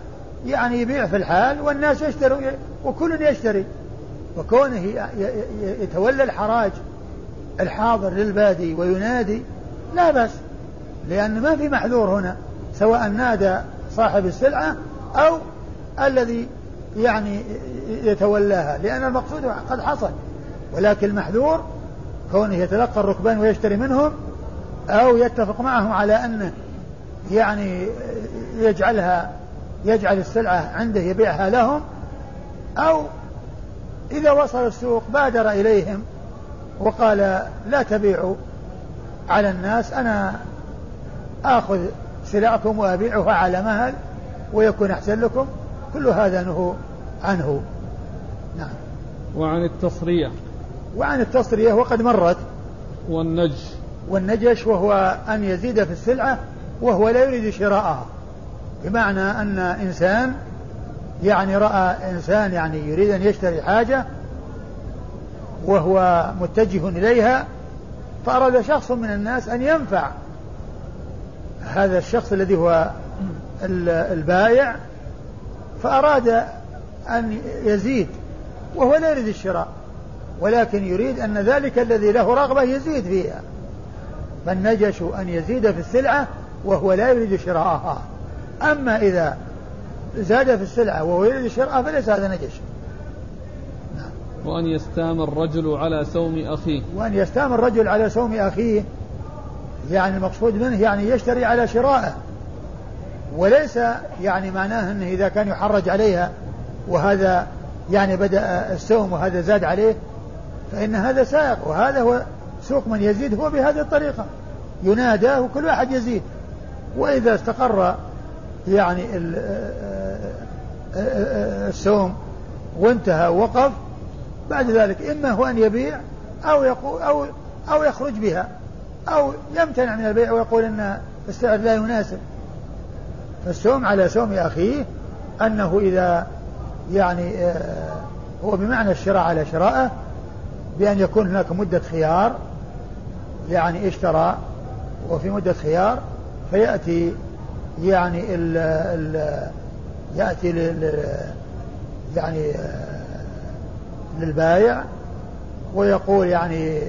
يعني يبيع في الحال والناس يشتروا وكل يشتري. وكونه يتولى الحراج الحاضر للبادي وينادي لا بأس. لأن ما في محذور هنا سواء نادى صاحب السلعة أو الذي يعني يتولاها لأن المقصود قد حصل ولكن المحذور كونه يتلقى الركبان ويشتري منهم أو يتفق معهم على أنه يعني يجعلها يجعل السلعة عنده يبيعها لهم أو إذا وصل السوق بادر إليهم وقال لا تبيعوا على الناس أنا آخذ سلعكم وأبيعها على مهل ويكون أحسن لكم. كل هذا نهو عنه. نعم. وعن التصرية وعن التصرية وقد مرت. والنج والنجش وهو أن يزيد في السلعة وهو لا يريد شراءها. بمعنى أن إنسان يعني رأى إنسان يعني يريد أن يشتري حاجة وهو متجه إليها فأراد شخص من الناس أن ينفع هذا الشخص الذي هو البائع فأراد أن يزيد وهو لا يريد الشراء ولكن يريد أن ذلك الذي له رغبة يزيد فيها. فالنجش أن يزيد في السلعة وهو لا يريد شراءها. أما إذا زاد في السلعة وهو يريد شراءها فليس هذا نجش. نعم. وأن يستام الرجل على سوم أخيه. وأن يستام الرجل على سوم أخيه يعني المقصود منه يعني يشتري على شرائه. وليس يعني معناه أنه إذا كان يحرج عليها وهذا يعني بدأ السوم وهذا زاد عليه فإن هذا سائق وهذا هو سوق من يزيد هو بهذه الطريقة. ينادى وكل واحد يزيد. وإذا استقر يعني السوم وانتهى وقف بعد ذلك إما هو أن يبيع أو يقول أو أو يخرج بها أو يمتنع من البيع ويقول أن السعر لا يناسب. فالسوم على سوم أخيه أنه إذا يعني آه، هو بمعنى الشراء على شرائه بأن يكون هناك مدة خيار يعني اشترى وفي مدة خيار فيأتي يعني ال ال يأتي لل يعني آه، للبايع ويقول يعني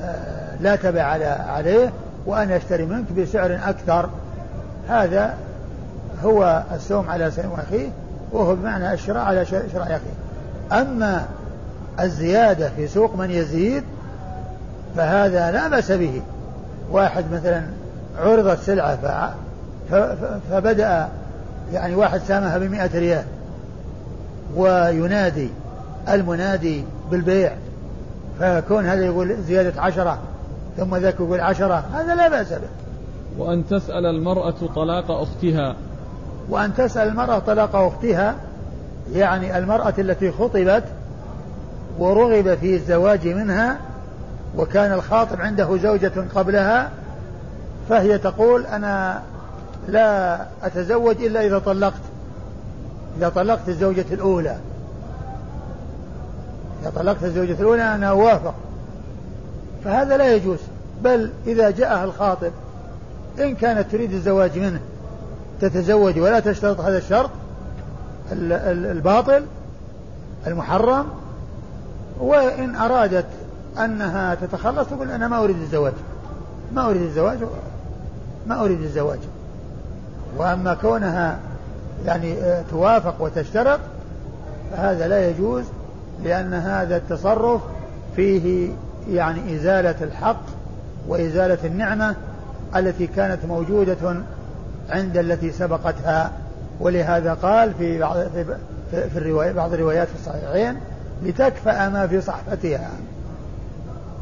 آه، لا تبع على عليه وأنا أشتري منك بسعر أكثر. هذا هو السوم على سوم أخيه وهو بمعنى الشراء على شراء أخيه. أما الزيادة في سوق من يزيد فهذا لا بأس به. واحد مثلا عرضت سلعة فبدأ يعني واحد سامها بمئة ريال وينادي المنادي بالبيع فكون هذا يقول زيادة عشرة ثم ذاك يقول عشرة هذا لا بأس به. وأن تسأل المرأة طلاق أختها. وأن تسأل المرأة طلاق أختها يعني المرأة التي خطبت ورغب في الزواج منها وكان الخاطب عنده زوجة قبلها فهي تقول أنا لا أتزوج إلا إذا طلقت إذا طلقت الزوجة الأولى. إذا طلقت الزوجة الأولى أنا أوافق. فهذا لا يجوز بل إذا جاءها الخاطب إن كانت تريد الزواج منه تتزوج ولا تشترط هذا الشرط الباطل المحرم وإن أرادت أنها تتخلص تقول أنا ما أريد الزواج ما أريد الزواج ما أريد الزواج. وأما كونها يعني آه، توافق وتشترط فهذا لا يجوز لأن هذا التصرف فيه يعني إزالة الحق وإزالة النعمة التي كانت موجودة عند التي سبقتها ولهذا قال في بعض في, الرواية بعض الروايات في الصحيحين لتكفأ ما في صحفتها.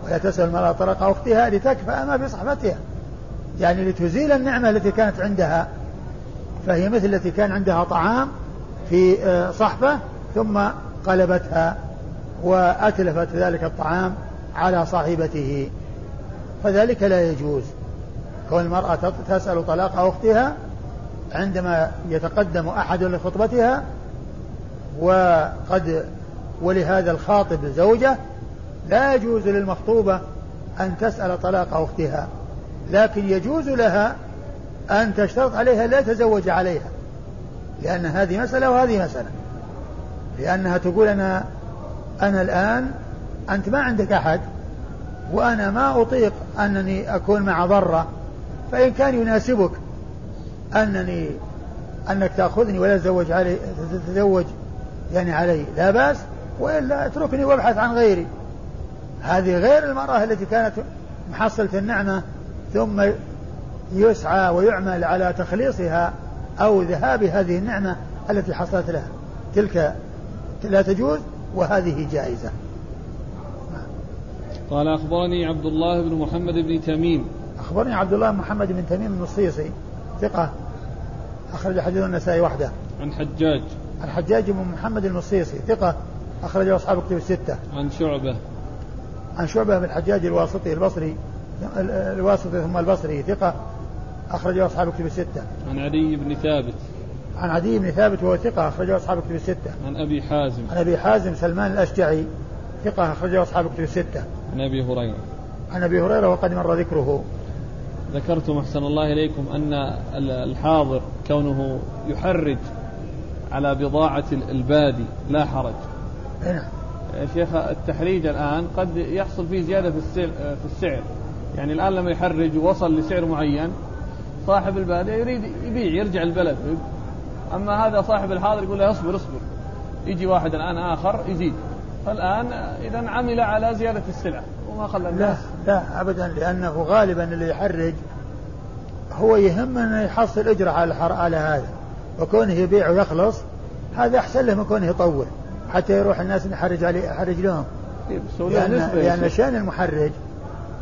ولا تسأل المرأة طرق أختها لتكفأ ما في صحفتها. يعني لتزيل النعمة التي كانت عندها. فهي مثل التي كان عندها طعام في آه، صحفة ثم قلبتها وأتلفت ذلك الطعام على صاحبته. فذلك لا يجوز. كون المرأة تسأل طلاق أختها عندما يتقدم أحد لخطبتها وقد ولهذا الخاطب زوجة لا يجوز للمخطوبة أن تسأل طلاق أختها لكن يجوز لها أن تشترط عليها لا تزوج عليها لأن هذه مسألة وهذه مسألة لأنها تقول أنا أنا الآن أنت ما عندك أحد وأنا ما أطيق أنني أكون مع ضرة فإن كان يناسبك أنني أنك تأخذني ولا تتزوج علي تتزوج يعني علي لا بأس وإلا اتركني وأبحث عن غيري. هذه غير المرأة التي كانت محصلة النعمة ثم يسعى ويعمل على تخليصها أو ذهاب هذه النعمة التي حصلت لها. تلك لا تجوز وهذه جائزة. قال أخبرني عبد الله بن محمد بن تميم أخبرني عبد الله محمد بن تميم النصيصي ثقة. أخرج حديث النسائي وحده. عن حجاج. عن حجاج بن محمد النصيصي ثقة. أخرجه أصحاب كتب الستة. عن شعبة. عن شعبة بن الحجاج الواسطي البصري. الواسطي ثم البصري ثقة. أخرجه أصحاب كتب الستة. عن عدي بن ثابت. عن عدي بن ثابت وهو ثقة. أخرجه أصحاب كتب الستة. عن أبي حازم. عن أبي حازم سلمان الأشجعي ثقة. أخرجه أصحاب كتب الستة. عن أبي هريرة. عن أبي هريرة وقد مر ذكره. ذكرتم أحسن الله إليكم أن الحاضر كونه يحرج على بضاعة البادي لا حرج. يا شيخ التحريج الآن قد يحصل فيه زيادة في السعر, يعني الآن لما يحرج ووصل لسعر معين صاحب البادية يريد يبيع يرجع البلد. أما هذا صاحب الحاضر يقول له اصبر اصبر. يجي واحد الآن آخر يزيد. فالآن إذا عمل على زيادة السلعة وما خلى الناس. لا لا أبدا لأنه غالبا اللي يحرج هو يهم أنه يحصل أجرة على على هذا. وكونه يبيع ويخلص هذا أحسن له من كونه يطول حتى يروح الناس يحرج عليه يحرج لهم. لأن, لأن شأن المحرج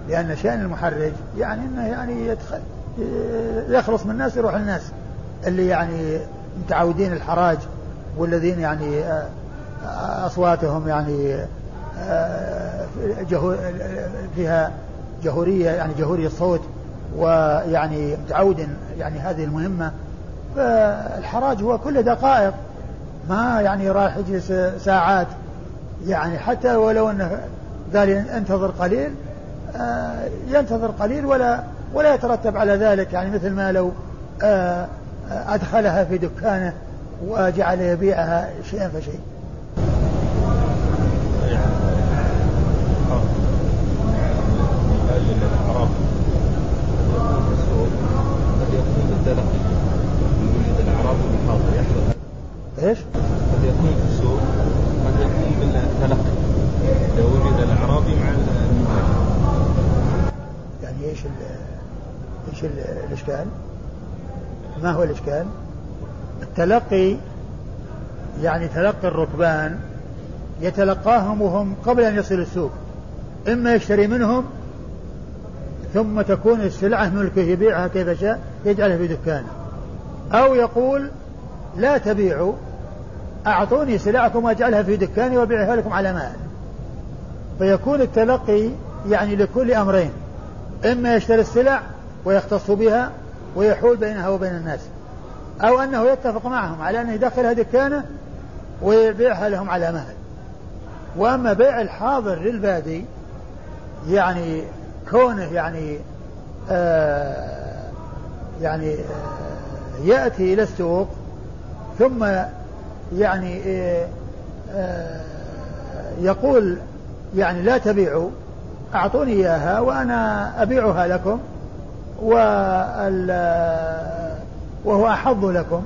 لأن شأن المحرج يعني أنه يعني يدخل يخلص من الناس يروح الناس اللي يعني متعودين الحراج والذين يعني آه، أصواتهم يعني آه، فيها جهورية يعني جهوري الصوت ويعني متعود يعني هذه المهمة. فالحراج هو كل دقائق ما يعني راح يجلس ساعات. يعني حتى ولو إنه قال انتظر قليل آه، ينتظر قليل ولا ولا يترتب على ذلك. يعني مثل ما لو آه، أدخلها في دكانه وجعل يبيعها شيئا فشيء. قد يكون ما هو الإشكال التلقي يعني تلقي الركبان يتلقاهم وهم قبل أن يصل السوق إما يشتري منهم ثم تكون السلعة ملكه يبيعها كيف شاء يجعلها في دكانه أو يقول لا تبيعوا أعطوني سلعكم وأجعلها في دكاني وأبيعها لكم على مال. فيكون التلقي يعني لكل أمرين إما يشتري السلع ويختص بها ويحول بينها وبين الناس. أو أنه يتفق معهم على أنه يدخلها دكانه ويبيعها لهم على مهل. وأما بيع الحاضر للبادي يعني كونه يعني آه يعني آه يأتي إلى السوق ثم يعني آه آه يقول يعني لا تبيعوا أعطوني إياها وأنا أبيعها لكم وهو أحظ لكم.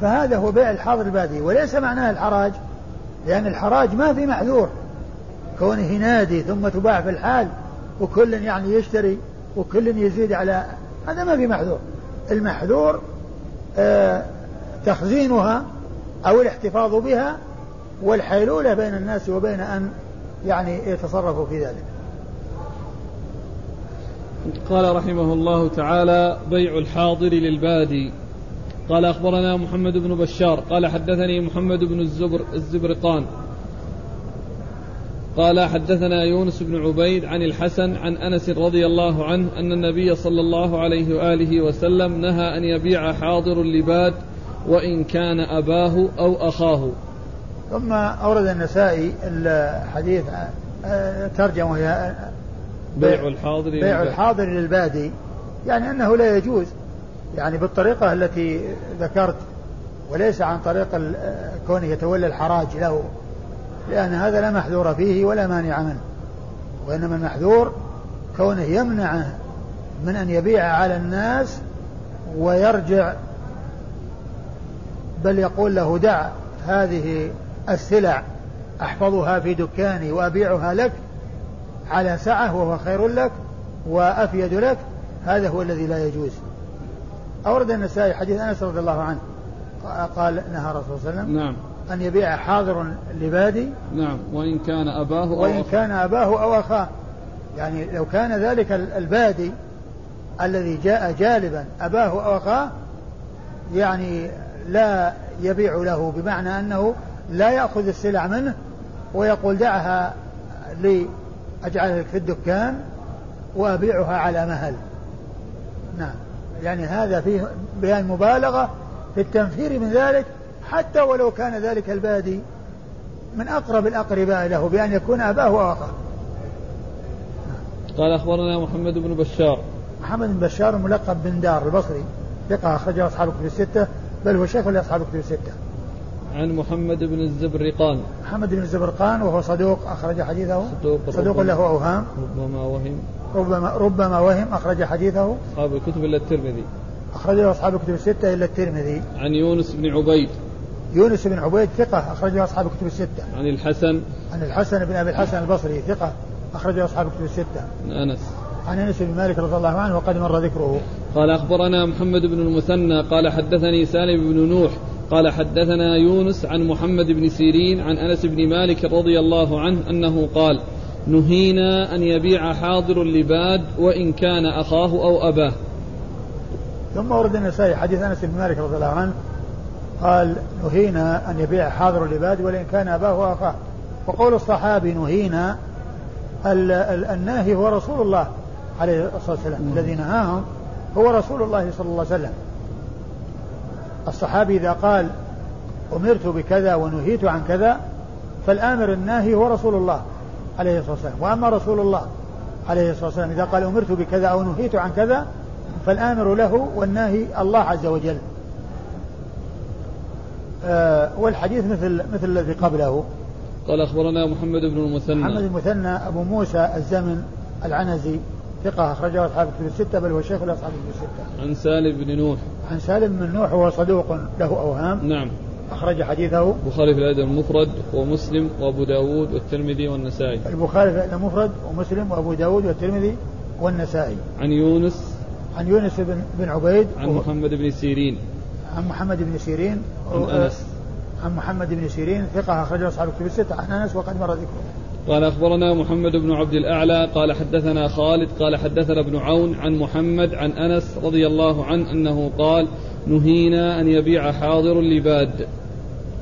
فهذا هو بيع الحاضر البادي. وليس معناه الحراج لأن الحراج ما في معذور كونه ينادي ثم تباع في الحال وكل يعني يشتري وكل يزيد على هذا ما في محذور. المحذور آه تخزينها أو الاحتفاظ بها والحيلولة بين الناس وبين أن يعني يتصرفوا في ذلك. قال رحمه الله تعالى بيع الحاضر للبادي قال أخبرنا محمد بن بشار قال حدثني محمد بن الزبر الزبرقان قال حدثنا يونس بن عبيد عن الحسن عن أنس رضي الله عنه أن النبي صلى الله عليه وآله وسلم نهى أن يبيع حاضر اللباد وإن كان أباه أو أخاه. ثم أورد النسائي الحديث ترجمة هي بيع الحاضر بيع الحاضر للبادي يعني أنه لا يجوز. يعني بالطريقة التي ذكرت وليس عن طريق كونه يتولى الحراج له لأن هذا لا محذور فيه ولا مانع منه. وإنما المحذور كونه يمنعه من أن يبيع على الناس ويرجع بل يقول له دع هذه السلع أحفظها في دكاني وأبيعها لك على سعة وهو خير لك وأفيد لك هذا هو الذي لا يجوز. أورد النسائي حديث أنس رضي الله عنه قال نهى الرسول صلى الله عليه وسلم نعم. أن يبيع حاضر لبادي نعم. وإن كان أباه أو وإن كان أباه أو أخاه. يعني لو كان ذلك البادي الذي جاء جالبا أباه أو أخاه يعني لا يبيع له بمعنى أنه لا يأخذ السلع منه ويقول دعها لي أجعلها في الدكان وأبيعها على مهل. نعم. يعني هذا فيه بيان مبالغة في التنفير من ذلك حتى ولو كان ذلك البادي من أقرب الأقرباء له بأن يكون أباه وأخاه. قال أخبرنا محمد بن بشار. محمد بن بشار ملقب بن دار البصري ثقة أخرجه أصحاب الكتب الستة بل هو شيخ لأصحاب الكتب الستة. عن محمد بن الزبرقان. محمد بن الزبرقان وهو صدوق أخرج حديثه. صدوق, صدوق له أوهام. ربما وهم. ربما ربما وهم أخرج حديثه. أصحاب الكتب إلا الترمذي. أخرجه أصحاب الكتب الستة إلا الترمذي. عن يونس بن عبيد. يونس بن عبيد ثقة أخرجه أصحاب الكتب الستة. عن الحسن. عن الحسن بن أبي الحسن البصري ثقة أخرجه أصحاب الكتب الستة. عن أنس. عن أنس بن مالك رضي الله عنه وقد مر ذكره. قال أخبرنا محمد بن المثنى قال حدثني سالم بن نوح قال حدثنا يونس عن محمد بن سيرين عن أنس بن مالك رضي الله عنه أنه قال نهينا أن يبيع حاضر اللباد وإن كان أخاه أو أباه. ثم ورد النسائي حديث أنس بن مالك رضي الله عنه قال نهينا أن يبيع حاضر العباد ولئن كان أباه وأخاه وقول الصحابي نهينا الناهي هو رسول الله عليه الصلاة والسلام. الذي نهاهم هو رسول الله صلى الله عليه وسلم. الصحابي إذا قال أمرت بكذا ونهيت عن كذا فالآمر الناهي هو رسول الله عليه الصلاة والسلام. وأما رسول الله عليه الصلاة والسلام إذا قال أمرت بكذا أو نهيت عن كذا فالآمر له والناهي الله عز وجل. آه والحديث مثل مثل الذي قبله. قال أخبرنا محمد بن المثنى. محمد المثنى أبو موسى الزمن العنزي. ثقة أخرجه أصحاب الكتب الستة بل هو شيخ لأصحاب الكتب الستة. عن سالم بن نوح. عن سالم بن نوح وهو صدوق له أوهام. نعم. أخرج حديثه. البخاري في الأدب المفرد ومسلم وأبو داود والترمذي والنسائي. البخاري في الأدب المفرد ومسلم وأبو داود والترمذي والنسائي. عن يونس عن يونس بن, بن عبيد عن محمد بن سيرين عن محمد بن سيرين عن أنس عن محمد بن سيرين ثقة أخرجه أصحاب الكتب الستة عن أنس وقد مر ذكره قال أخبرنا محمد بن عبد الأعلى قال حدثنا خالد قال حدثنا ابن عون عن محمد عن أنس رضي الله عنه أنه قال نهينا أن يبيع حاضر لباد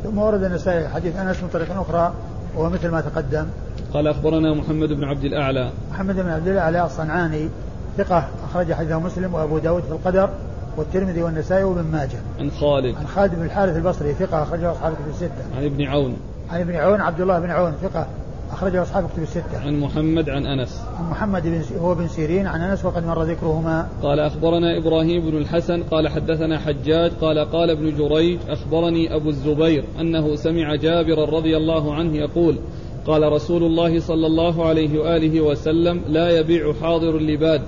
ثم ورد النسائي حديث أنس من طريق أخرى وهو مثل ما تقدم قال أخبرنا محمد بن عبد الأعلى محمد بن عبد الأعلى الصنعاني ثقة أخرج حديثه مسلم وأبو داود في القدر والترمذي والنسائي وابن ماجه. عن خالد. عن خالد بن الحارث البصري ثقة أخرجه أصحاب الكتب الستة. عن ابن عون. عن ابن عون عبد الله بن عون ثقة أخرجه أصحاب الكتب الستة. عن محمد عن أنس. عن محمد بن هو بن سيرين عن أنس وقد مر ذكرهما. قال أخبرنا إبراهيم بن الحسن قال حدثنا حجاج قال قال ابن جريج أخبرني أبو الزبير أنه سمع جابرا رضي الله عنه يقول قال رسول الله صلى الله عليه وآله وسلم لا يبيع حاضر اللباد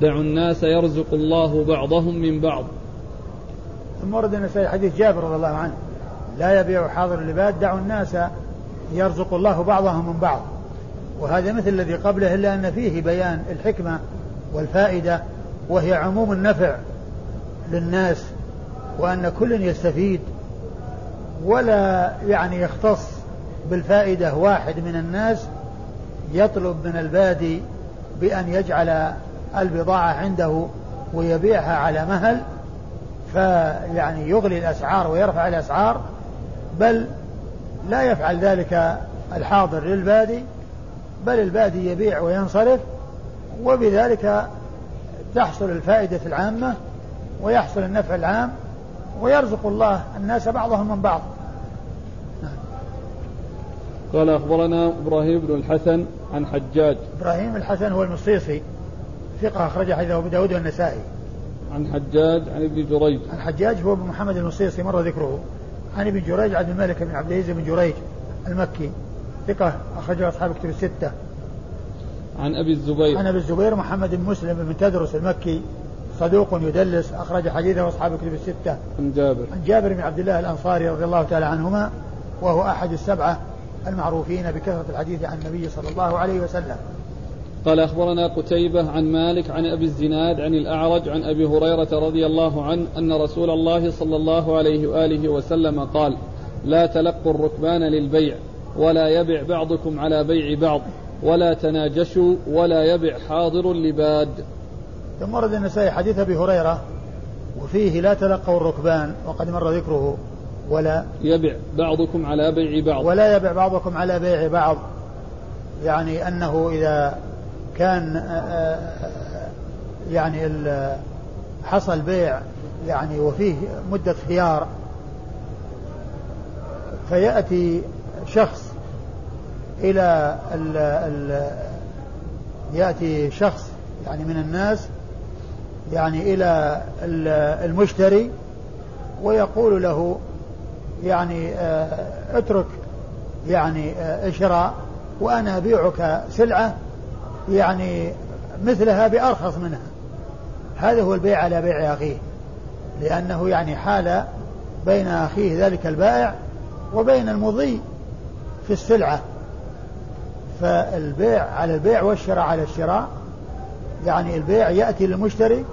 دعوا الناس يرزق الله بعضهم من بعض ثم ورد النسائي حديث جابر رضي الله عنه لا يبيع حاضر اللباد دعوا الناس يرزق الله بعضهم من بعض. وهذا مثل الذي قبله إلا أن فيه بيان الحكمة والفائدة وهي عموم النفع للناس وأن كل يستفيد ولا يعني يختص بالفائدة واحد من الناس يطلب من البادي بأن يجعل البضاعة عنده ويبيعها على مهل فيعني يغلي الأسعار ويرفع الأسعار بل لا يفعل ذلك الحاضر للبادي بل البادي يبيع وينصرف وبذلك تحصل الفائدة العامة ويحصل النفع العام ويرزق الله الناس بعضهم من بعض. قال أخبرنا إبراهيم بن الحسن عن حجاج. إبراهيم الحسن هو المصيصي ثقة أخرج حديثه أبو داود والنسائي. عن حجاج عن ابن جريج. عن حجاج هو ابن محمد المصيصي مر ذكره. عن ابن جريج عبد الملك بن عبد العزيز بن جريج المكي ثقة أخرجه أصحاب الكتب الستة. عن أبي الزبير. عن أبي الزبير محمد بن مسلم بن تدرس المكي صدوق يدلس أخرج حديثه أصحاب الكتب الستة. عن جابر. عن جابر بن عبد الله الأنصاري رضي الله تعالى عنهما وهو أحد السبعة المعروفين بكثرة الحديث عن النبي صلى الله عليه وسلم. قال أخبرنا قتيبة عن مالك عن أبي الزناد عن الأعرج عن أبي هريرة رضي الله عنه أن رسول الله صلى الله عليه وآله وسلم قال لا تلقوا الركبان للبيع ولا يبع بعضكم على بيع بعض ولا تناجشوا ولا يبع حاضر لباد. ثم ورد النسائي حديث أبي هريرة وفيه لا تلقوا الركبان وقد مر ذكره ولا يبع بعضكم على بيع بعض. ولا يبع بعضكم على بيع بعض. يعني أنه إذا كان آه، آه، يعني حصل بيع يعني وفيه مدة خيار. فيأتي شخص إلى ال ال يأتي شخص يعني من الناس يعني إلى المشتري ويقول له يعني آه، اترك يعني اشراء وأنا أبيعك سلعة. يعني مثلها بأرخص منها. هذا هو البيع على بيع أخيه. لأنه يعني حال بين أخيه ذلك البائع وبين المضي في السلعة. فالبيع على البيع والشراء على الشراء يعني البيع يأتي للمشتري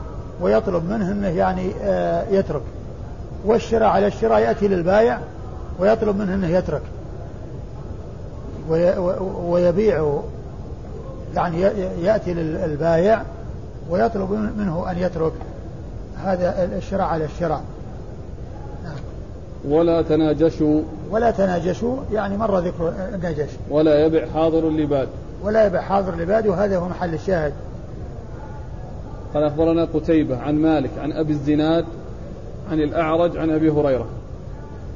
ويطلب منه أنه يعني آه، يترك. والشراء على الشراء يأتي للبائع ويطلب منه أنه يترك. ويبيع يعني يأتي للبايع ويطلب منه أن يترك هذا الشراء على الشراء. نعم. ولا تناجشوا. ولا تناجشوا يعني مر ذكر النجش ولا يبع حاضر اللباد. ولا يبع حاضر اللباد وهذا هو محل الشاهد. قال أخبرنا قتيبة عن مالك عن أبي الزناد عن الأعرج عن أبي هريرة.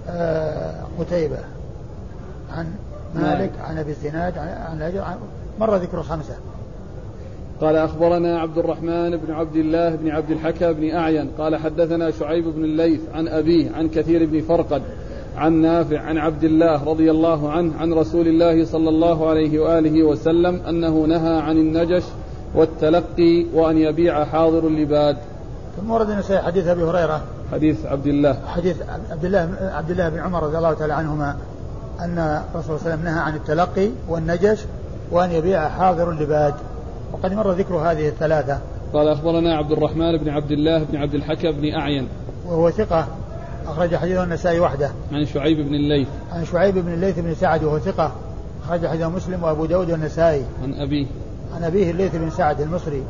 آه قتيبة عن مالك عن أبي الزناد عن, عن مر ذكر خمسة قال أخبرنا عبد الرحمن بن عبد الله بن عبد الحكى بن أعين قال حدثنا شعيب بن الليث عن أبيه عن كثير بن فرقد عن نافع عن عبد الله رضي الله عنه عن رسول الله صلى الله عليه وآله وسلم أنه نهى عن النجش والتلقي وأن يبيع حاضر اللباد. ثم ورد النسائي حديث أبي هريرة. حديث عبد الله. حديث عبد الله عبد الله بن عمر رضي الله تعالى عنهما أن الرسول صلى الله عليه وسلم نهى عن التلقي والنجش وأن يبيع حاضر اللباد وقد مر ذكر هذه الثلاثة. قال أخبرنا عبد الرحمن بن عبد الله بن عبد الحكم بن أعين. وهو ثقة. أخرج حديثه النسائي وحده. عن شعيب بن الليث. عن شعيب بن الليث بن سعد وهو ثقة. أخرج حديثه مسلم وأبو داود والنسائي. عن أبيه. عن أبيه الليث بن سعد المصري.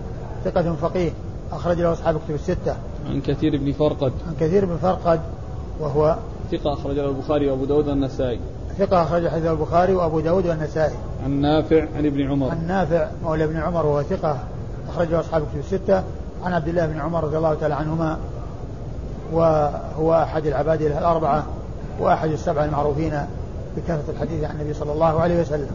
ثقة فقيه. أخرج له أصحاب كتب الستة. عن كثير بن فرقد. عن كثير بن فرقد وهو ثقة أخرج له البخاري وأبو داود والنسائي. ثقة أخرج حديث البخاري وأبو داود والنسائي. عن نافع عن ابن عمر. عن نافع مولى ابن عمر وهو ثقة أخرجه أصحاب كتب الستة. عن عبد الله بن عمر رضي الله تعالى عنهما وهو أحد العباد الأربعة وأحد السبعة المعروفين بكثرة الحديث عن النبي صلى الله عليه وسلم.